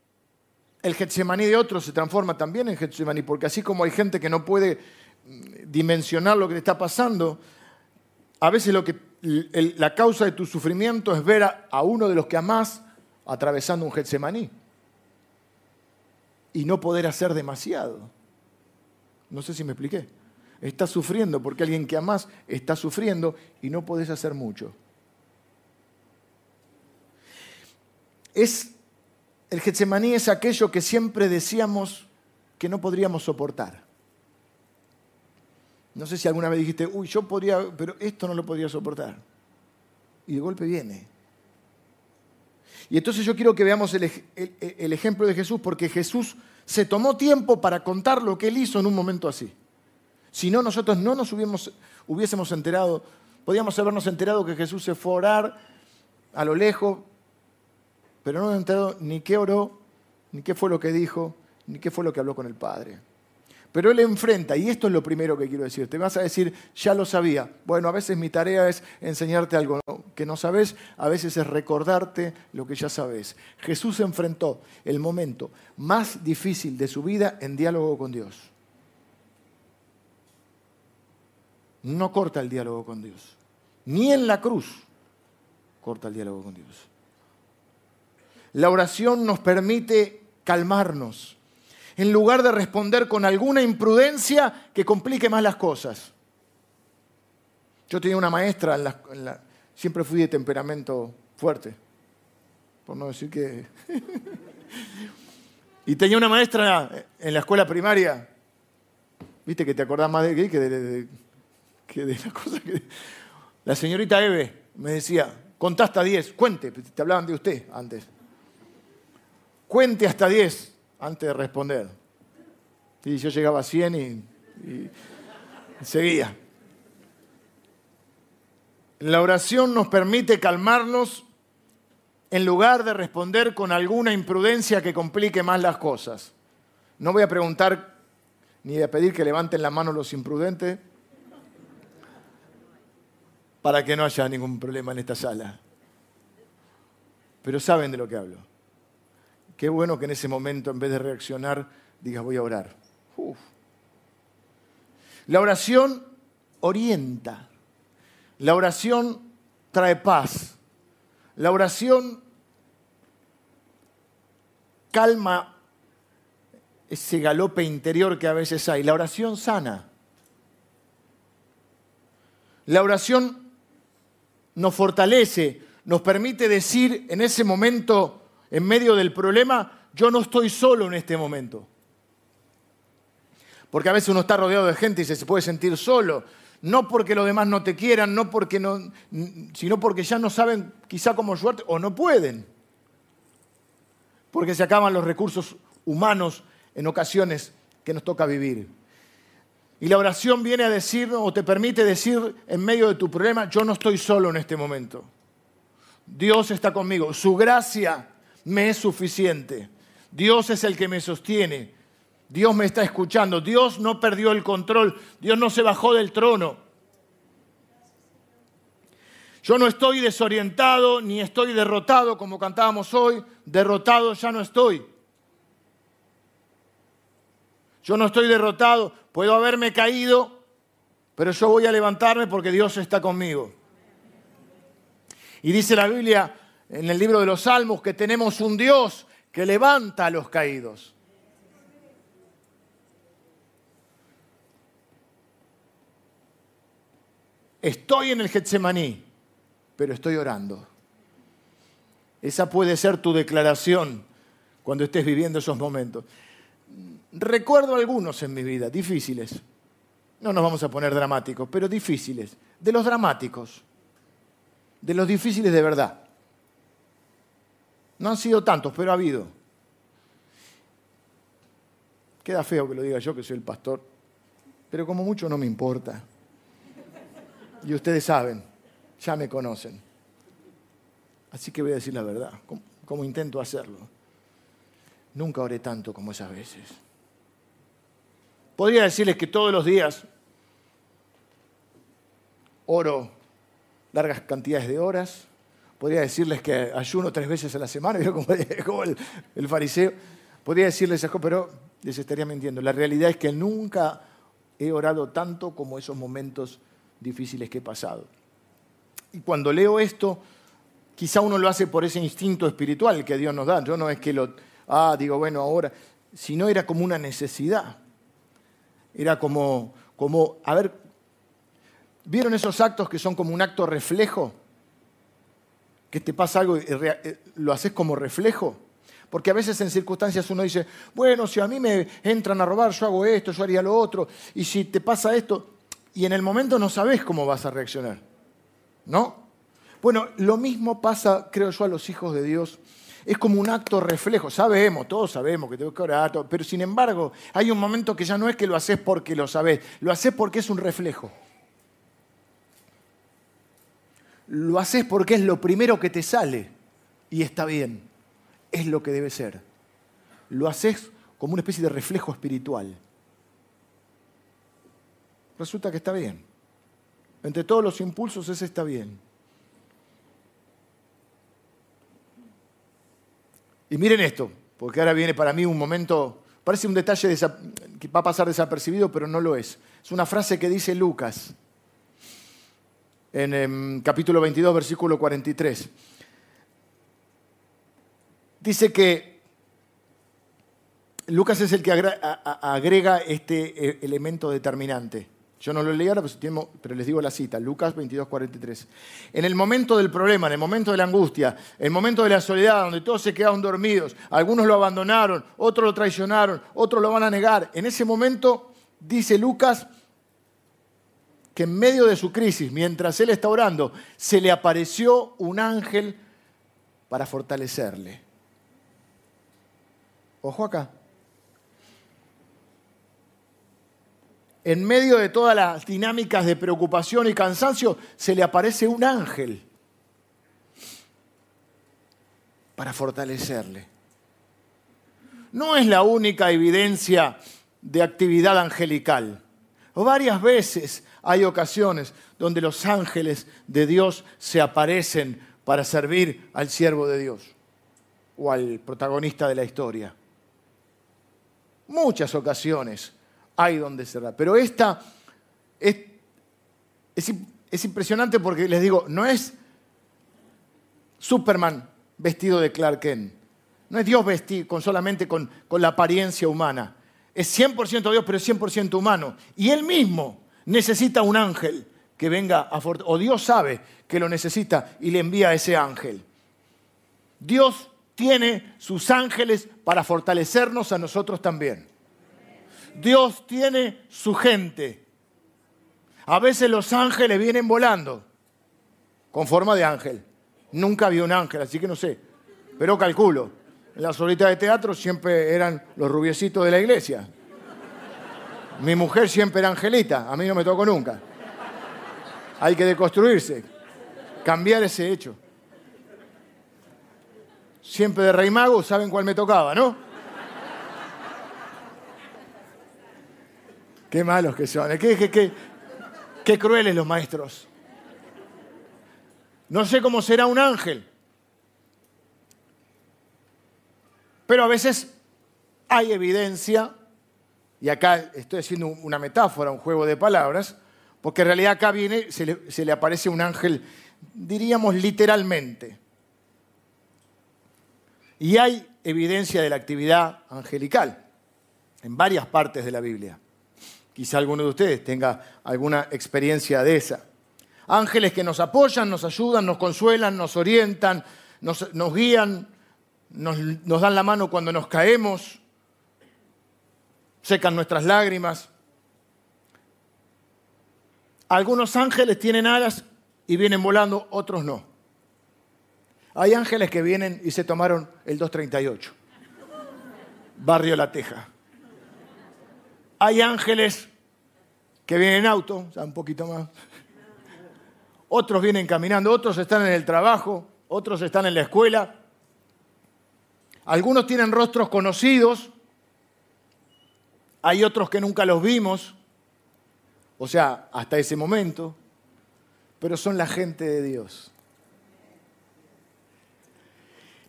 el Getsemaní de otros se transforma también en Getsemaní, porque así como hay gente que no puede mm, dimensionar lo que le está pasando, a veces lo que, la causa de tu sufrimiento es ver a, a uno de los que amás atravesando un Getsemaní y no poder hacer demasiado. No sé si me expliqué. Estás sufriendo porque alguien que amás está sufriendo y no podés hacer mucho. Es, el Getsemaní es aquello que siempre decíamos que no podríamos soportar. No sé si alguna vez dijiste, uy, yo podría, pero esto no lo podría soportar. Y de golpe viene. Y entonces yo quiero que veamos el, ej- el- el ejemplo de Jesús, porque Jesús se tomó tiempo para contar lo que él hizo en un momento así. Si no, nosotros no nos hubiésemos, hubiésemos enterado, podíamos habernos enterado que Jesús se fue a orar a lo lejos, pero no nos enterado ni qué oró, ni qué fue lo que dijo, ni qué fue lo que habló con el Padre. Pero él enfrenta, y esto es lo primero que quiero decir, te vas a decir, ya lo sabía. Bueno, a veces mi tarea es enseñarte algo que no sabes, a veces es recordarte lo que ya sabes. Jesús enfrentó el momento más difícil de su vida en diálogo con Dios. No corta el diálogo con Dios, ni en la cruz corta el diálogo con Dios. La oración nos permite calmarnos en lugar de responder con alguna imprudencia que complique más las cosas. Yo tenía una maestra, en la- siempre fui de temperamento fuerte, por no decir que... Y tenía una maestra en la escuela primaria, viste que te acordás más de que de- que de la que... La señorita Eve me decía, contá hasta 10, cuente, te hablaban de usted antes. Cuente hasta 10 antes de responder. Y yo llegaba a 100 y, y seguía. La oración nos permite calmarnos en lugar de responder con alguna imprudencia que complique más las cosas. No voy a preguntar ni a pedir que levanten la mano los imprudentes para que no haya ningún problema en esta sala. Pero saben de lo que hablo. Qué bueno que en ese momento, en vez de reaccionar, digas voy a orar. La oración orienta. La oración trae paz. La oración calma ese galope interior que a veces hay. La oración sana. La oración nos fortalece, nos permite decir en ese momento, en medio del problema, yo no estoy solo en este momento. Porque a veces uno está rodeado de gente y se puede sentir solo. No porque los demás no te quieran, no porque no, sino porque ya no saben quizá cómo ayudarte o no pueden. Porque se acaban los recursos humanos en ocasiones que nos toca vivir. Y la oración viene a decir o te permite decir en medio de tu problema, yo no estoy solo en este momento. Dios está conmigo. Su gracia me es suficiente. Dios es el que me sostiene. Dios me está escuchando. Dios no perdió el control. Dios no se bajó del trono. Yo no estoy desorientado ni estoy derrotado como cantábamos hoy. Derrotado ya no estoy. Yo no estoy derrotado. Puedo haberme caído, pero yo voy a levantarme porque Dios está conmigo. Y dice la Biblia en el libro de los Salmos que tenemos un Dios que levanta a los caídos. Estoy en el Getsemaní, pero estoy orando. Esa puede ser tu declaración cuando estés viviendo esos momentos. Recuerdo algunos en mi vida, difíciles. No nos vamos a poner dramáticos, pero difíciles. De los dramáticos, de los difíciles de verdad. No han sido tantos, pero ha habido. Queda feo que lo diga yo, que soy el pastor, pero como mucho no me importa. Y ustedes saben, ya me conocen. Así que voy a decir la verdad, como, intento hacerlo. Nunca oré tanto como esas veces. Podría decirles que todos los días oro largas cantidades de horas. Podría decirles que ayuno tres veces a la semana, ¿vieron como, como el, el fariseo. Podría decirles eso, pero les estaría mintiendo. La realidad es que nunca he orado tanto como esos momentos difíciles que he pasado. Y cuando leo esto, quizá uno lo hace por ese instinto espiritual que Dios nos da. Yo no es que lo, ah, digo, bueno, ahora, sino era como una necesidad. Era como, como, a ver, ¿vieron esos actos que son como un acto reflejo? Que te pasa algo y rea- eh, lo haces como reflejo. Porque a veces en circunstancias uno dice, bueno, si a mí me entran a robar, yo hago esto, yo haría lo otro, y si te pasa esto, y en el momento no sabes cómo vas a reaccionar. ¿No? Bueno, lo mismo pasa, creo yo, a los hijos de Dios. Es como un acto reflejo. Sabemos, todos sabemos que tengo que orar, pero sin embargo, hay un momento que ya no es que lo haces porque lo sabes, lo haces porque es un reflejo. Lo haces porque es lo primero que te sale y está bien. Es lo que debe ser. Lo haces como una especie de reflejo espiritual. Resulta que está bien. Entre todos los impulsos ese está bien. Y miren esto, porque ahora viene para mí un momento, parece un detalle que va a pasar desapercibido, pero no lo es. Es una frase que dice Lucas en em, capítulo 22, versículo 43. Dice que Lucas es el que agrega este eh, elemento determinante. Yo no lo leí ahora, pero les digo la cita, Lucas 22, 43. En el momento del problema, en el momento de la angustia, en el momento de la soledad, donde todos se quedaron dormidos, algunos lo abandonaron, otros lo traicionaron, otros lo van a negar, en ese momento, dice Lucas, que en medio de su crisis, mientras él está orando, se le apareció un ángel para fortalecerle. Ojo acá. En medio de todas las dinámicas de preocupación y cansancio, se le aparece un ángel para fortalecerle. No es la única evidencia de actividad angelical. Varias veces hay ocasiones donde los ángeles de Dios se aparecen para servir al siervo de Dios o al protagonista de la historia. Muchas ocasiones hay donde da. Pero esta es, es, es impresionante porque les digo, no es Superman vestido de Clark Kent. No es Dios vestido con, solamente con, con la apariencia humana. Es 100% Dios, pero es 100% humano. Y Él mismo necesita un ángel que venga a O Dios sabe que lo necesita y le envía a ese ángel. Dios tiene sus ángeles para fortalecernos a nosotros también. Dios tiene su gente. A veces los ángeles vienen volando con forma de ángel. Nunca vi un ángel, así que no sé. Pero calculo. En las horitas de teatro siempre eran los rubiecitos de la iglesia. Mi mujer siempre era angelita, a mí no me tocó nunca. Hay que deconstruirse, cambiar ese hecho. Siempre de rey mago, saben cuál me tocaba, ¿no? Qué malos que son, qué, crueles los maestros. No sé cómo será un ángel, pero a veces hay evidencia, y acá estoy haciendo una metáfora, un juego de palabras, porque en realidad acá viene, se le aparece un ángel, diríamos literalmente. Y hay evidencia de la actividad angelical en varias partes de la Biblia. Quizá alguno de ustedes tenga alguna experiencia de esa. Ángeles que nos apoyan, nos ayudan, nos consuelan, nos orientan, nos, guían, nos, nos dan la mano cuando nos caemos, secan nuestras lágrimas. Algunos ángeles tienen alas y vienen volando, otros no. Hay ángeles que vienen y se tomaron el 238, Barrio La Teja. Hay ángeles que vienen en auto, o sea, un poquito más. Otros vienen caminando, otros están en el trabajo, otros están en la escuela. Algunos tienen rostros conocidos, hay otros que nunca los vimos, o sea, hasta ese momento, pero son la gente de Dios.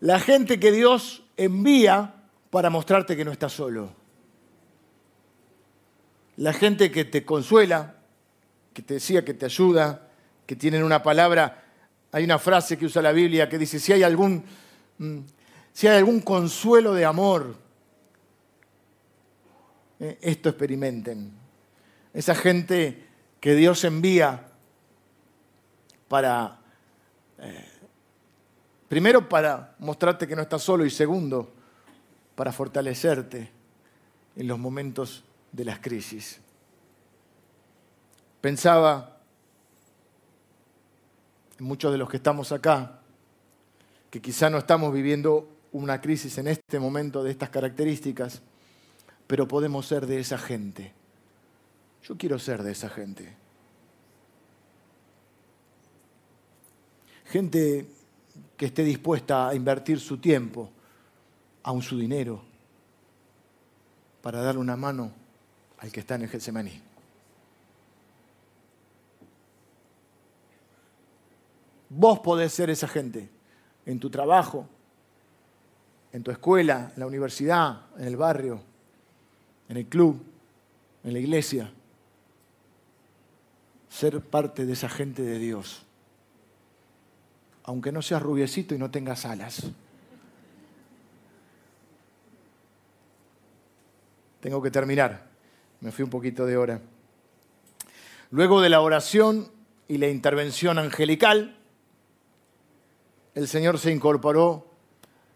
La gente que Dios envía para mostrarte que no estás solo. La gente que te consuela, que te decía que te ayuda, que tienen una palabra, hay una frase que usa la Biblia que dice, si hay algún, mm, si hay algún consuelo de amor, eh, esto experimenten. Esa gente que Dios envía para, eh, primero para mostrarte que no estás solo y segundo, para fortalecerte en los momentos de las crisis. Pensaba en muchos de los que estamos acá, que quizá no estamos viviendo una crisis en este momento de estas características, pero podemos ser de esa gente. Yo quiero ser de esa gente. Gente que esté dispuesta a invertir su tiempo, aun su dinero, para darle una mano al que está en el Getsemaní. Vos podés ser esa gente en tu trabajo, en tu escuela, en la universidad, en el barrio, en el club, en la iglesia. Ser parte de esa gente de Dios. Aunque no seas rubiecito y no tengas alas. Tengo que terminar. Me fui un poquito de hora. Luego de la oración y la intervención angelical, el Señor se incorporó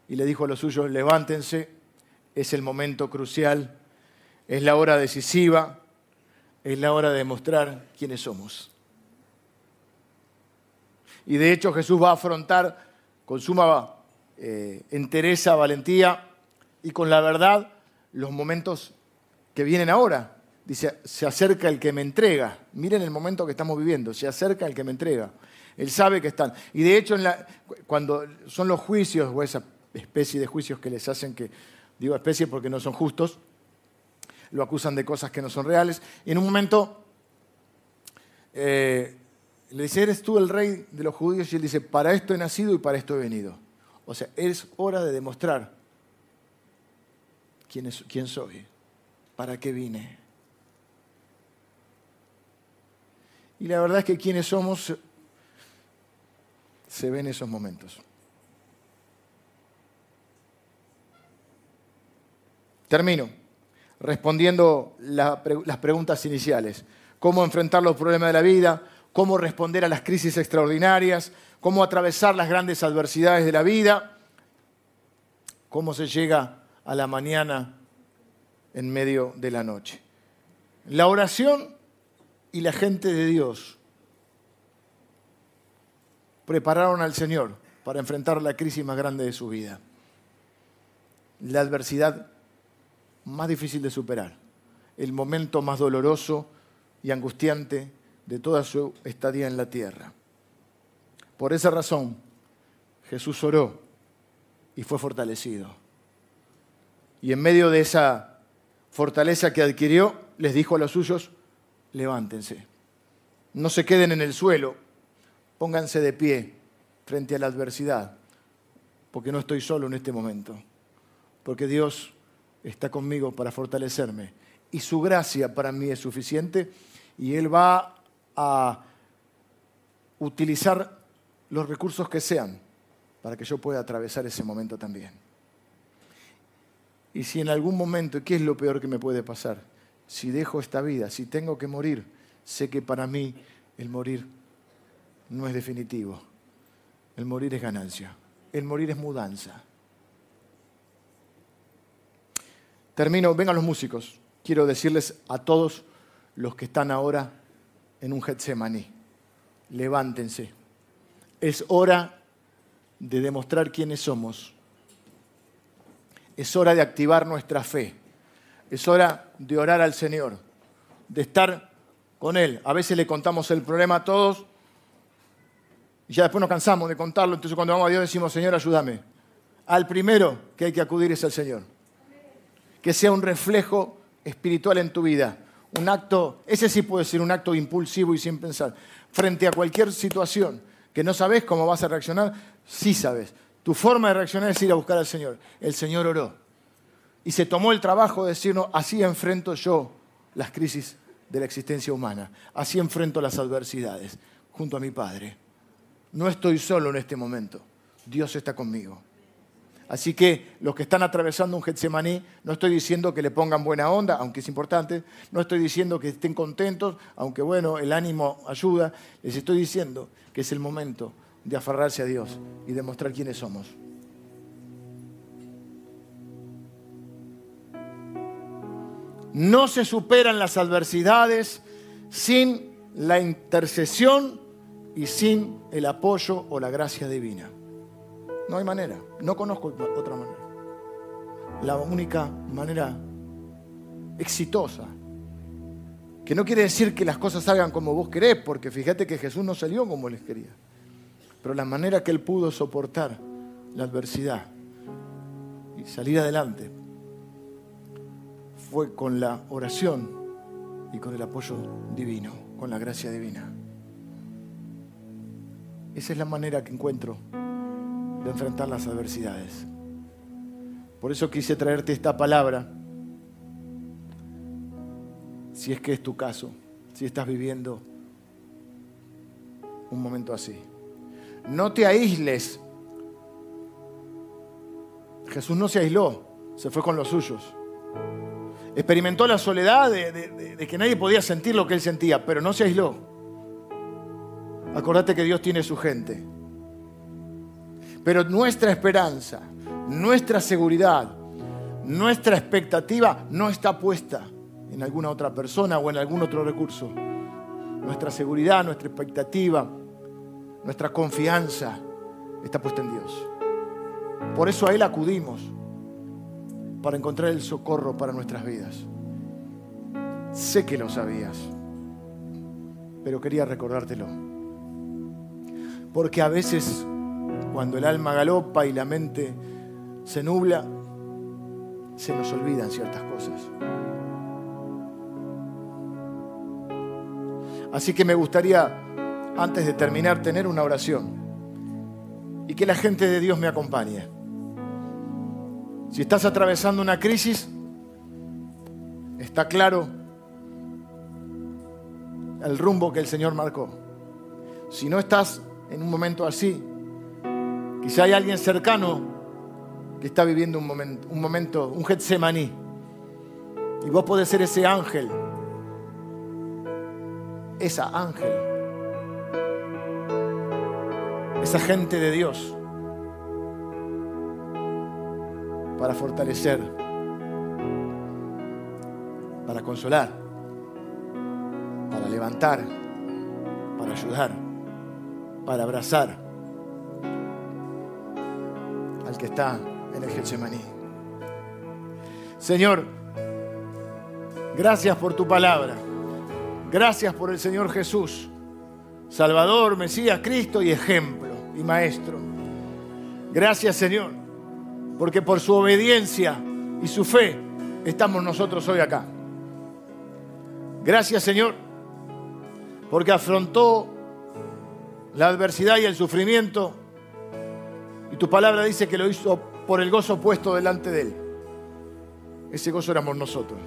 y le dijo a los suyos, levántense, es el momento crucial, es la hora decisiva, es la hora de demostrar quiénes somos. Y de hecho Jesús va a afrontar con suma eh, entereza, valentía y con la verdad los momentos que vienen ahora. Dice, se acerca el que me entrega. Miren el momento que estamos viviendo, se acerca el que me entrega. Él sabe que están. Y de hecho, en la- cuando son los juicios o esa especie de juicios que les hacen que, digo especie porque no son justos, lo acusan de cosas que no son reales. Y en un momento eh, le dice, ¿eres tú el rey de los judíos? Y él dice, para esto he nacido y para esto he venido. O sea, es hora de demostrar quién, es, quién soy, para qué vine. Y la verdad es que quiénes somos se ve en esos momentos. Termino respondiendo las preguntas iniciales. Cómo enfrentar los problemas de la vida, cómo responder a las crisis extraordinarias, cómo atravesar las grandes adversidades de la vida, cómo se llega a la mañana en medio de la noche. La oración y la gente de Dios prepararon al Señor para enfrentar la crisis más grande de su vida. La adversidad más difícil de superar, el momento más doloroso y angustiante de toda su estadía en la tierra. Por esa razón, Jesús oró y fue fortalecido. Y en medio de esa fortaleza que adquirió, les dijo a los suyos, levántense, no se queden en el suelo, pónganse de pie frente a la adversidad, porque no estoy solo en este momento, porque Dios está conmigo para fortalecerme y su gracia para mí es suficiente y Él va a utilizar los recursos que sean para que yo pueda atravesar ese momento también. Y si en algún momento, ¿qué es lo peor que me puede pasar? Si dejo esta vida, si tengo que morir, sé que para mí el morir no es definitivo. El morir es ganancia. El morir es mudanza. Termino, vengan los músicos. Quiero decirles a todos los que están ahora en un Getsemaní, levántense. Es hora de demostrar quiénes somos. Es hora de activar nuestra fe. Es hora de orar al Señor, de estar con Él. A veces le contamos el problema a todos y ya después nos cansamos de contarlo. Entonces cuando vamos a Dios decimos, Señor, ayúdame. Al primero que hay que acudir es al Señor. Que sea un reflejo espiritual en tu vida. Un acto, ese sí puede ser un acto impulsivo y sin pensar. Frente a cualquier situación que no sabes cómo vas a reaccionar, sí sabes. Tu forma de reaccionar es ir a buscar al Señor. El Señor oró. Y se tomó el trabajo de decirnos, así enfrento yo las crisis de la existencia humana. Así enfrento las adversidades junto a mi Padre. No estoy solo en este momento. Dios está conmigo. Así que los que están atravesando un Getsemaní, no estoy diciendo que le pongan buena onda, aunque es importante, no estoy diciendo que estén contentos, aunque bueno, el ánimo ayuda, les estoy diciendo que es el momento de aferrarse a Dios y demostrar quiénes somos. No se superan las adversidades sin la intercesión y sin el apoyo o la gracia divina. No hay manera, no conozco otra manera. La única manera exitosa, que no quiere decir que las cosas salgan como vos querés, porque fíjate que Jesús no salió como les quería, pero la manera que él pudo soportar la adversidad y salir adelante fue con la oración y con el apoyo divino, con la gracia divina. Esa es la manera que encuentro de enfrentar las adversidades. Por eso quise traerte esta palabra, si es que es tu caso, si estás viviendo un momento así. No te aísles. Jesús no se aisló, se fue con los suyos. Experimentó la soledad de, que nadie podía sentir lo que él sentía, pero no se aisló. Acordate que Dios tiene su gente. Pero nuestra esperanza, nuestra seguridad, nuestra expectativa no está puesta en alguna otra persona o en algún otro recurso. Nuestra seguridad, nuestra expectativa, nuestra confianza está puesta en Dios. Por eso a Él acudimos para encontrar el socorro para nuestras vidas. Sé que lo sabías, pero quería recordártelo. Porque a veces, cuando el alma galopa y la mente se nubla, se nos olvidan ciertas cosas. Así que me gustaría, antes de terminar, tener una oración y que la gente de Dios me acompañe. Si estás atravesando una crisis, está claro el rumbo que el Señor marcó. Si no estás en un momento así, quizá hay alguien cercano que está viviendo un momento, un momento, un Getsemaní. Y vos podés ser ese ángel, esa ángel, esa gente de Dios para fortalecer, para consolar, para levantar, para ayudar, para abrazar al que está en el Getsemaní. Señor, gracias por tu palabra. Gracias por el Señor Jesús, Salvador, Mesías, Cristo y ejemplo y Maestro. Gracias Señor, porque por su obediencia y su fe estamos nosotros hoy acá. Gracias Señor, porque afrontó la adversidad y el sufrimiento y tu palabra dice que lo hizo por el gozo puesto delante de él. Ese gozo éramos nosotros,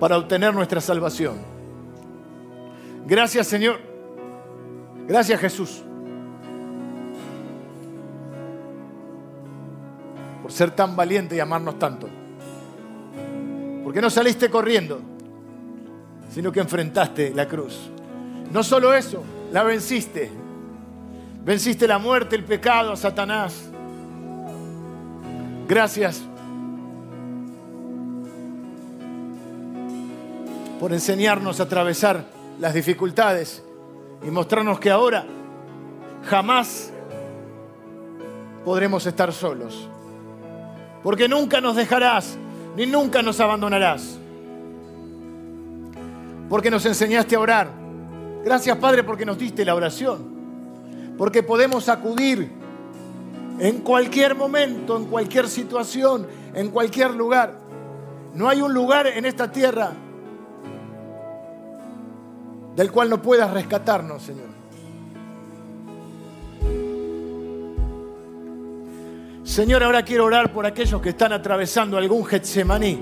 para obtener nuestra salvación. Gracias Señor. Gracias Jesús. Ser tan valiente y amarnos tanto. Porque no saliste corriendo, sino que enfrentaste la cruz. No solo eso, la venciste. Venciste la muerte, el pecado, a Satanás. Gracias por enseñarnos a atravesar las dificultades y mostrarnos que ahora jamás podremos estar solos. Porque nunca nos dejarás, ni nunca nos abandonarás. Porque nos enseñaste a orar. Gracias Padre porque nos diste la oración. Porque podemos acudir en cualquier momento, en cualquier situación, en cualquier lugar. No hay un lugar en esta tierra del cual no puedas rescatarnos, Señor. Señor, ahora quiero orar por aquellos que están atravesando algún Getsemaní,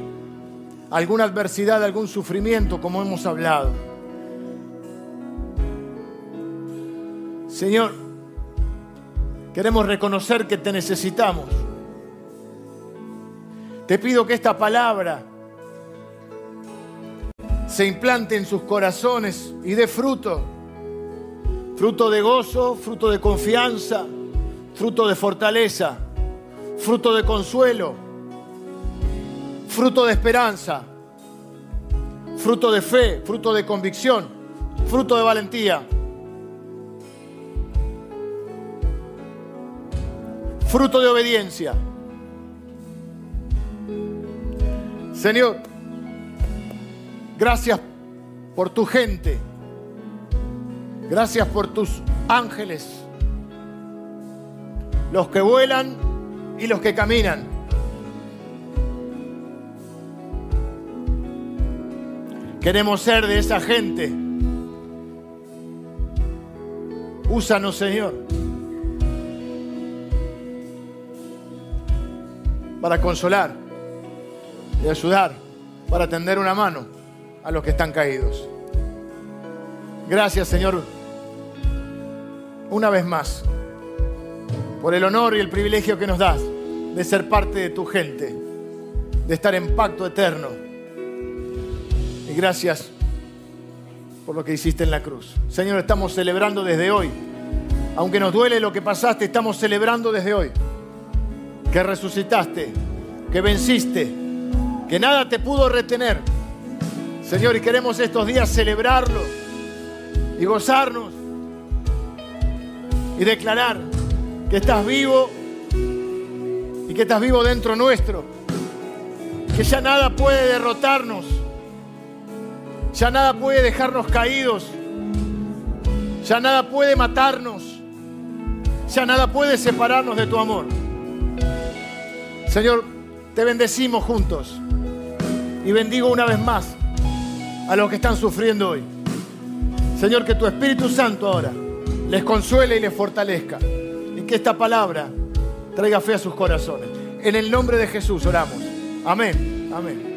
alguna adversidad, algún sufrimiento, como hemos hablado. Señor, queremos reconocer que te necesitamos. Te pido que esta palabra se implante en sus corazones y dé fruto. Fruto de gozo, fruto de confianza, fruto de fortaleza, fruto de consuelo, fruto de esperanza, fruto de fe, fruto de convicción, fruto de valentía. Fruto de obediencia. Señor, Gracias por tu gente. Gracias por tus ángeles. Los que vuelan y los que caminan. Queremos ser de esa gente. Úsanos, Señor. Para consolar y ayudar, para tender una mano a los que están caídos. Gracias, Señor, una vez más, por el honor y el privilegio que nos das de ser parte de tu gente, de estar en pacto eterno Y gracias por lo que hiciste en la cruz. Señor, estamos celebrando desde hoy. Aunque nos duele lo que pasaste, estamos celebrando desde hoy. Que resucitaste, que venciste, que nada te pudo retener. Señor, y queremos estos días celebrarlo y gozarnos y declarar que estás vivo y que estás vivo dentro nuestro. Que ya nada puede derrotarnos. Ya nada puede dejarnos caídos. Ya nada puede matarnos. Ya nada puede separarnos de tu amor. Señor, te bendecimos juntos. Y bendigo una vez más a los que están sufriendo hoy. Señor, que tu Espíritu Santo ahora les consuele y les fortalezca. Esta palabra traiga fe a sus corazones. En el nombre de Jesús oramos. Amén. Amén.